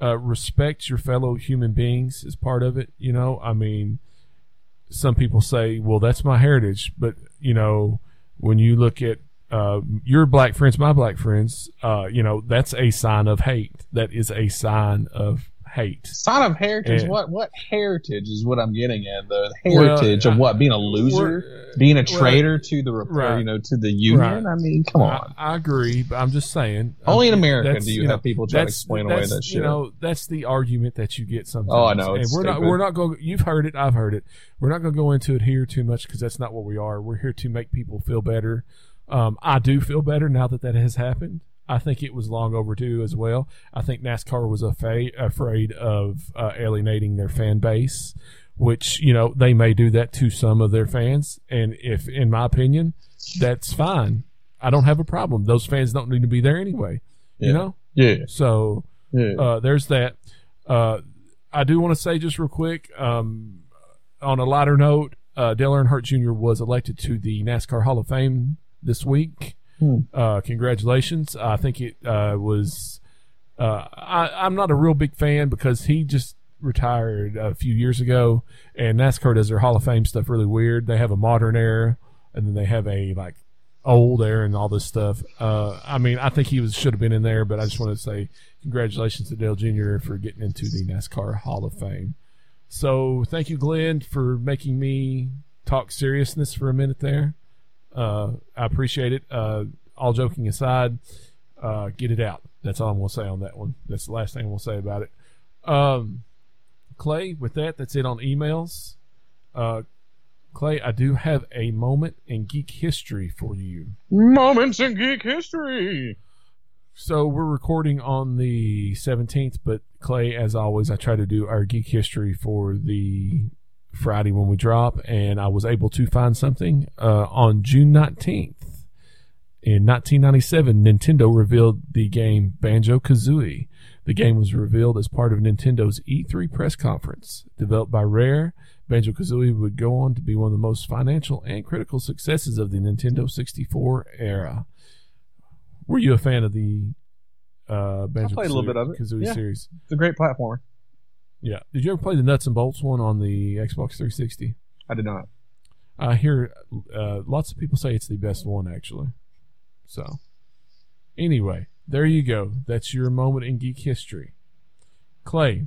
uh, respect your fellow human beings is part of it. You know, I mean, some people say, "Well, that's my heritage," but you know, when you look at uh, your black friends, my black friends, uh, you know, that's a sign of hate. That is a sign of hate. Sign of heritage. Yeah. What what heritage is what I'm getting at? The Well, heritage of what? Being a loser, being a well, traitor to the right. you know to the union. Right. I mean, come on. I, I agree, but I'm just saying. Only in um, America do you, know, have people try to explain away that shit. You know, that's the argument that you get sometimes. Oh, I know, And we're not. We're not going. You've heard it. I've heard it. We're not going to go into it here too much because that's not what we are. We're here to make people feel better. Um, I do feel better now that that has happened. I think it was long overdue as well. I think NASCAR was afa- afraid of uh, alienating their fan base, which you know they may do that to some of their fans. And if, in my opinion, that's fine. I don't have a problem. Those fans don't need to be there anyway. You know. yeah, So yeah. uh, there's that. Uh, I do want to say just real quick, um, on a lighter note, uh, Dale Earnhardt Jr. was elected to the NASCAR Hall of Fame this week. Hmm. Uh, congratulations! I think it uh, was. Uh, I, I'm not a real big fan because he just retired a few years ago, and NASCAR does their Hall of Fame stuff really weird. They have a modern era, and then they have a like old era and all this stuff. Uh, I mean, I think he was should have been in there, but I just want to say congratulations to Dale Jr. for getting into the NASCAR Hall of Fame. So thank you, Glenn, for making me talk seriousness for a minute there. Uh, I appreciate it. Uh, all joking aside, uh, get it out. That's all I'm going to say on that one. That's the last thing I'm going to say about it. Um, Clay, with that, that's it on emails. Uh, Clay, I do have a moment in geek history for you. Moments in geek history. So we're recording on the 17th, but Clay, as always, I try to do our geek history for the Friday when we drop, and I was able to find something uh, on June 19th. In 1997, Nintendo revealed the game Banjo Kazooie. The game was revealed as part of Nintendo's E3 press conference. Developed by Rare, Banjo Kazooie would go on to be one of the most financial and critical successes of the Nintendo 64 era. Were you a fan of the uh, Banjo played a little bit of it. Kazooie Yeah. series? It's a great platformer. Yeah. Did you ever play the nuts and bolts one on the Xbox 360? I did not. I hear uh, lots of people say it's the best one, actually. So, anyway, there you go. That's your moment in geek history. Clay,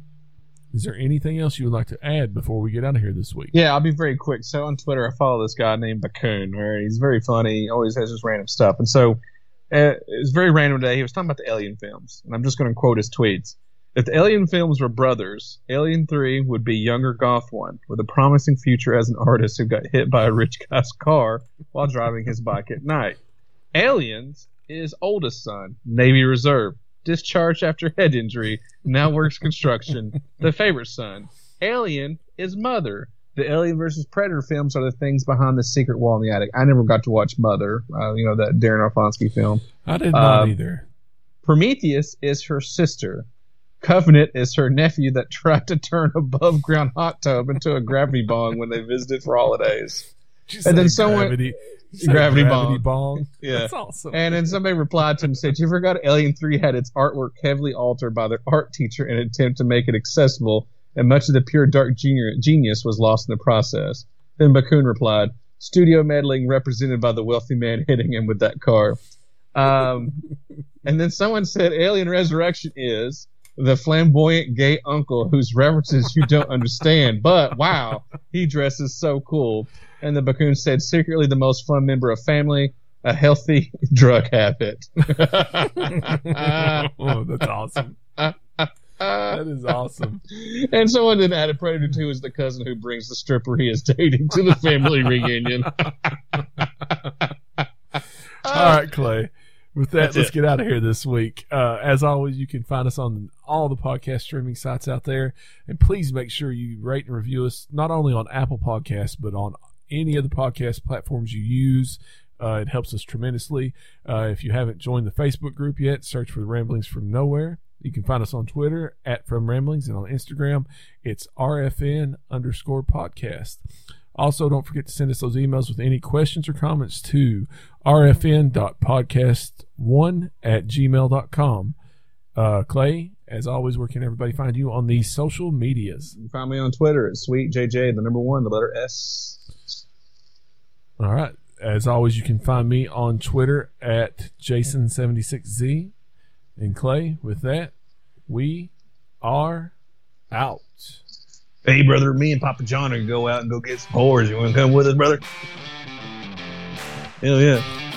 is there anything else you would like to add before we get out of here this week? Yeah, I'll be very quick. So on Twitter, I follow this guy named Bakun. Where he's very funny. He always has this random stuff. And so uh, it was very random today. He was talking about the Alien films, and I'm just going to quote his tweets. If the Alien films were brothers, Alien 3 would be younger goth one with a promising future as an artist who got hit by a rich guy's car while driving his bike at night. Aliens is oldest son, Navy Reserve, discharged after head injury, now works construction, the favorite son. Alien is mother. The Alien versus Predator films are the things behind the secret wall in the attic. I never got to watch Mother, uh, you know that Darren Aronofsky film. I did not Um, either. Prometheus is her sister. Covenant is her nephew that tried to turn above ground hot tub into a gravity bong when they visited for holidays. Did you and then someone- gravity, Gravity gravity bong. bong. Yeah. That's awesome. And then somebody replied to him and said, You forgot Alien 3 had its artwork heavily altered by their art teacher in an attempt to make it accessible, and much of the pure dark genu- genius was lost in the process. Then Bakun replied, Studio meddling represented by the wealthy man hitting him with that car. Um, and then someone said, Alien Resurrection is the flamboyant gay uncle whose references you don't understand, but wow, he dresses so cool. And the Bakun said, secretly the most fun member of family, a healthy drug habit. oh, that's awesome. That is awesome. and someone then added Predator 2 is the cousin who brings the stripper he is dating to the family reunion. All right, Clay. With that, That's let's it. get out of here this week. Uh, as always, you can find us on all the podcast streaming sites out there. And please make sure you rate and review us, not only on Apple Podcasts, but on any of the podcast platforms you use. Uh, it helps us tremendously. Uh, if you haven't joined the Facebook group yet, search for the Ramblings from Nowhere. You can find us on Twitter at From Ramblings and on Instagram, it's RFN underscore podcast. Also, don't forget to send us those emails with any questions or comments to rfn.podcast1 at gmail.com. Uh, Clay, as always, where can everybody find you on the social medias? You can find me on Twitter at sweetjj, the number one, the letter S. All right. As always, you can find me on Twitter at Jason76Z. And Clay, with that, we are out. Hey, brother, me and Papa John are going to go out and go get some whores. You want to come with us, brother? Hell yeah.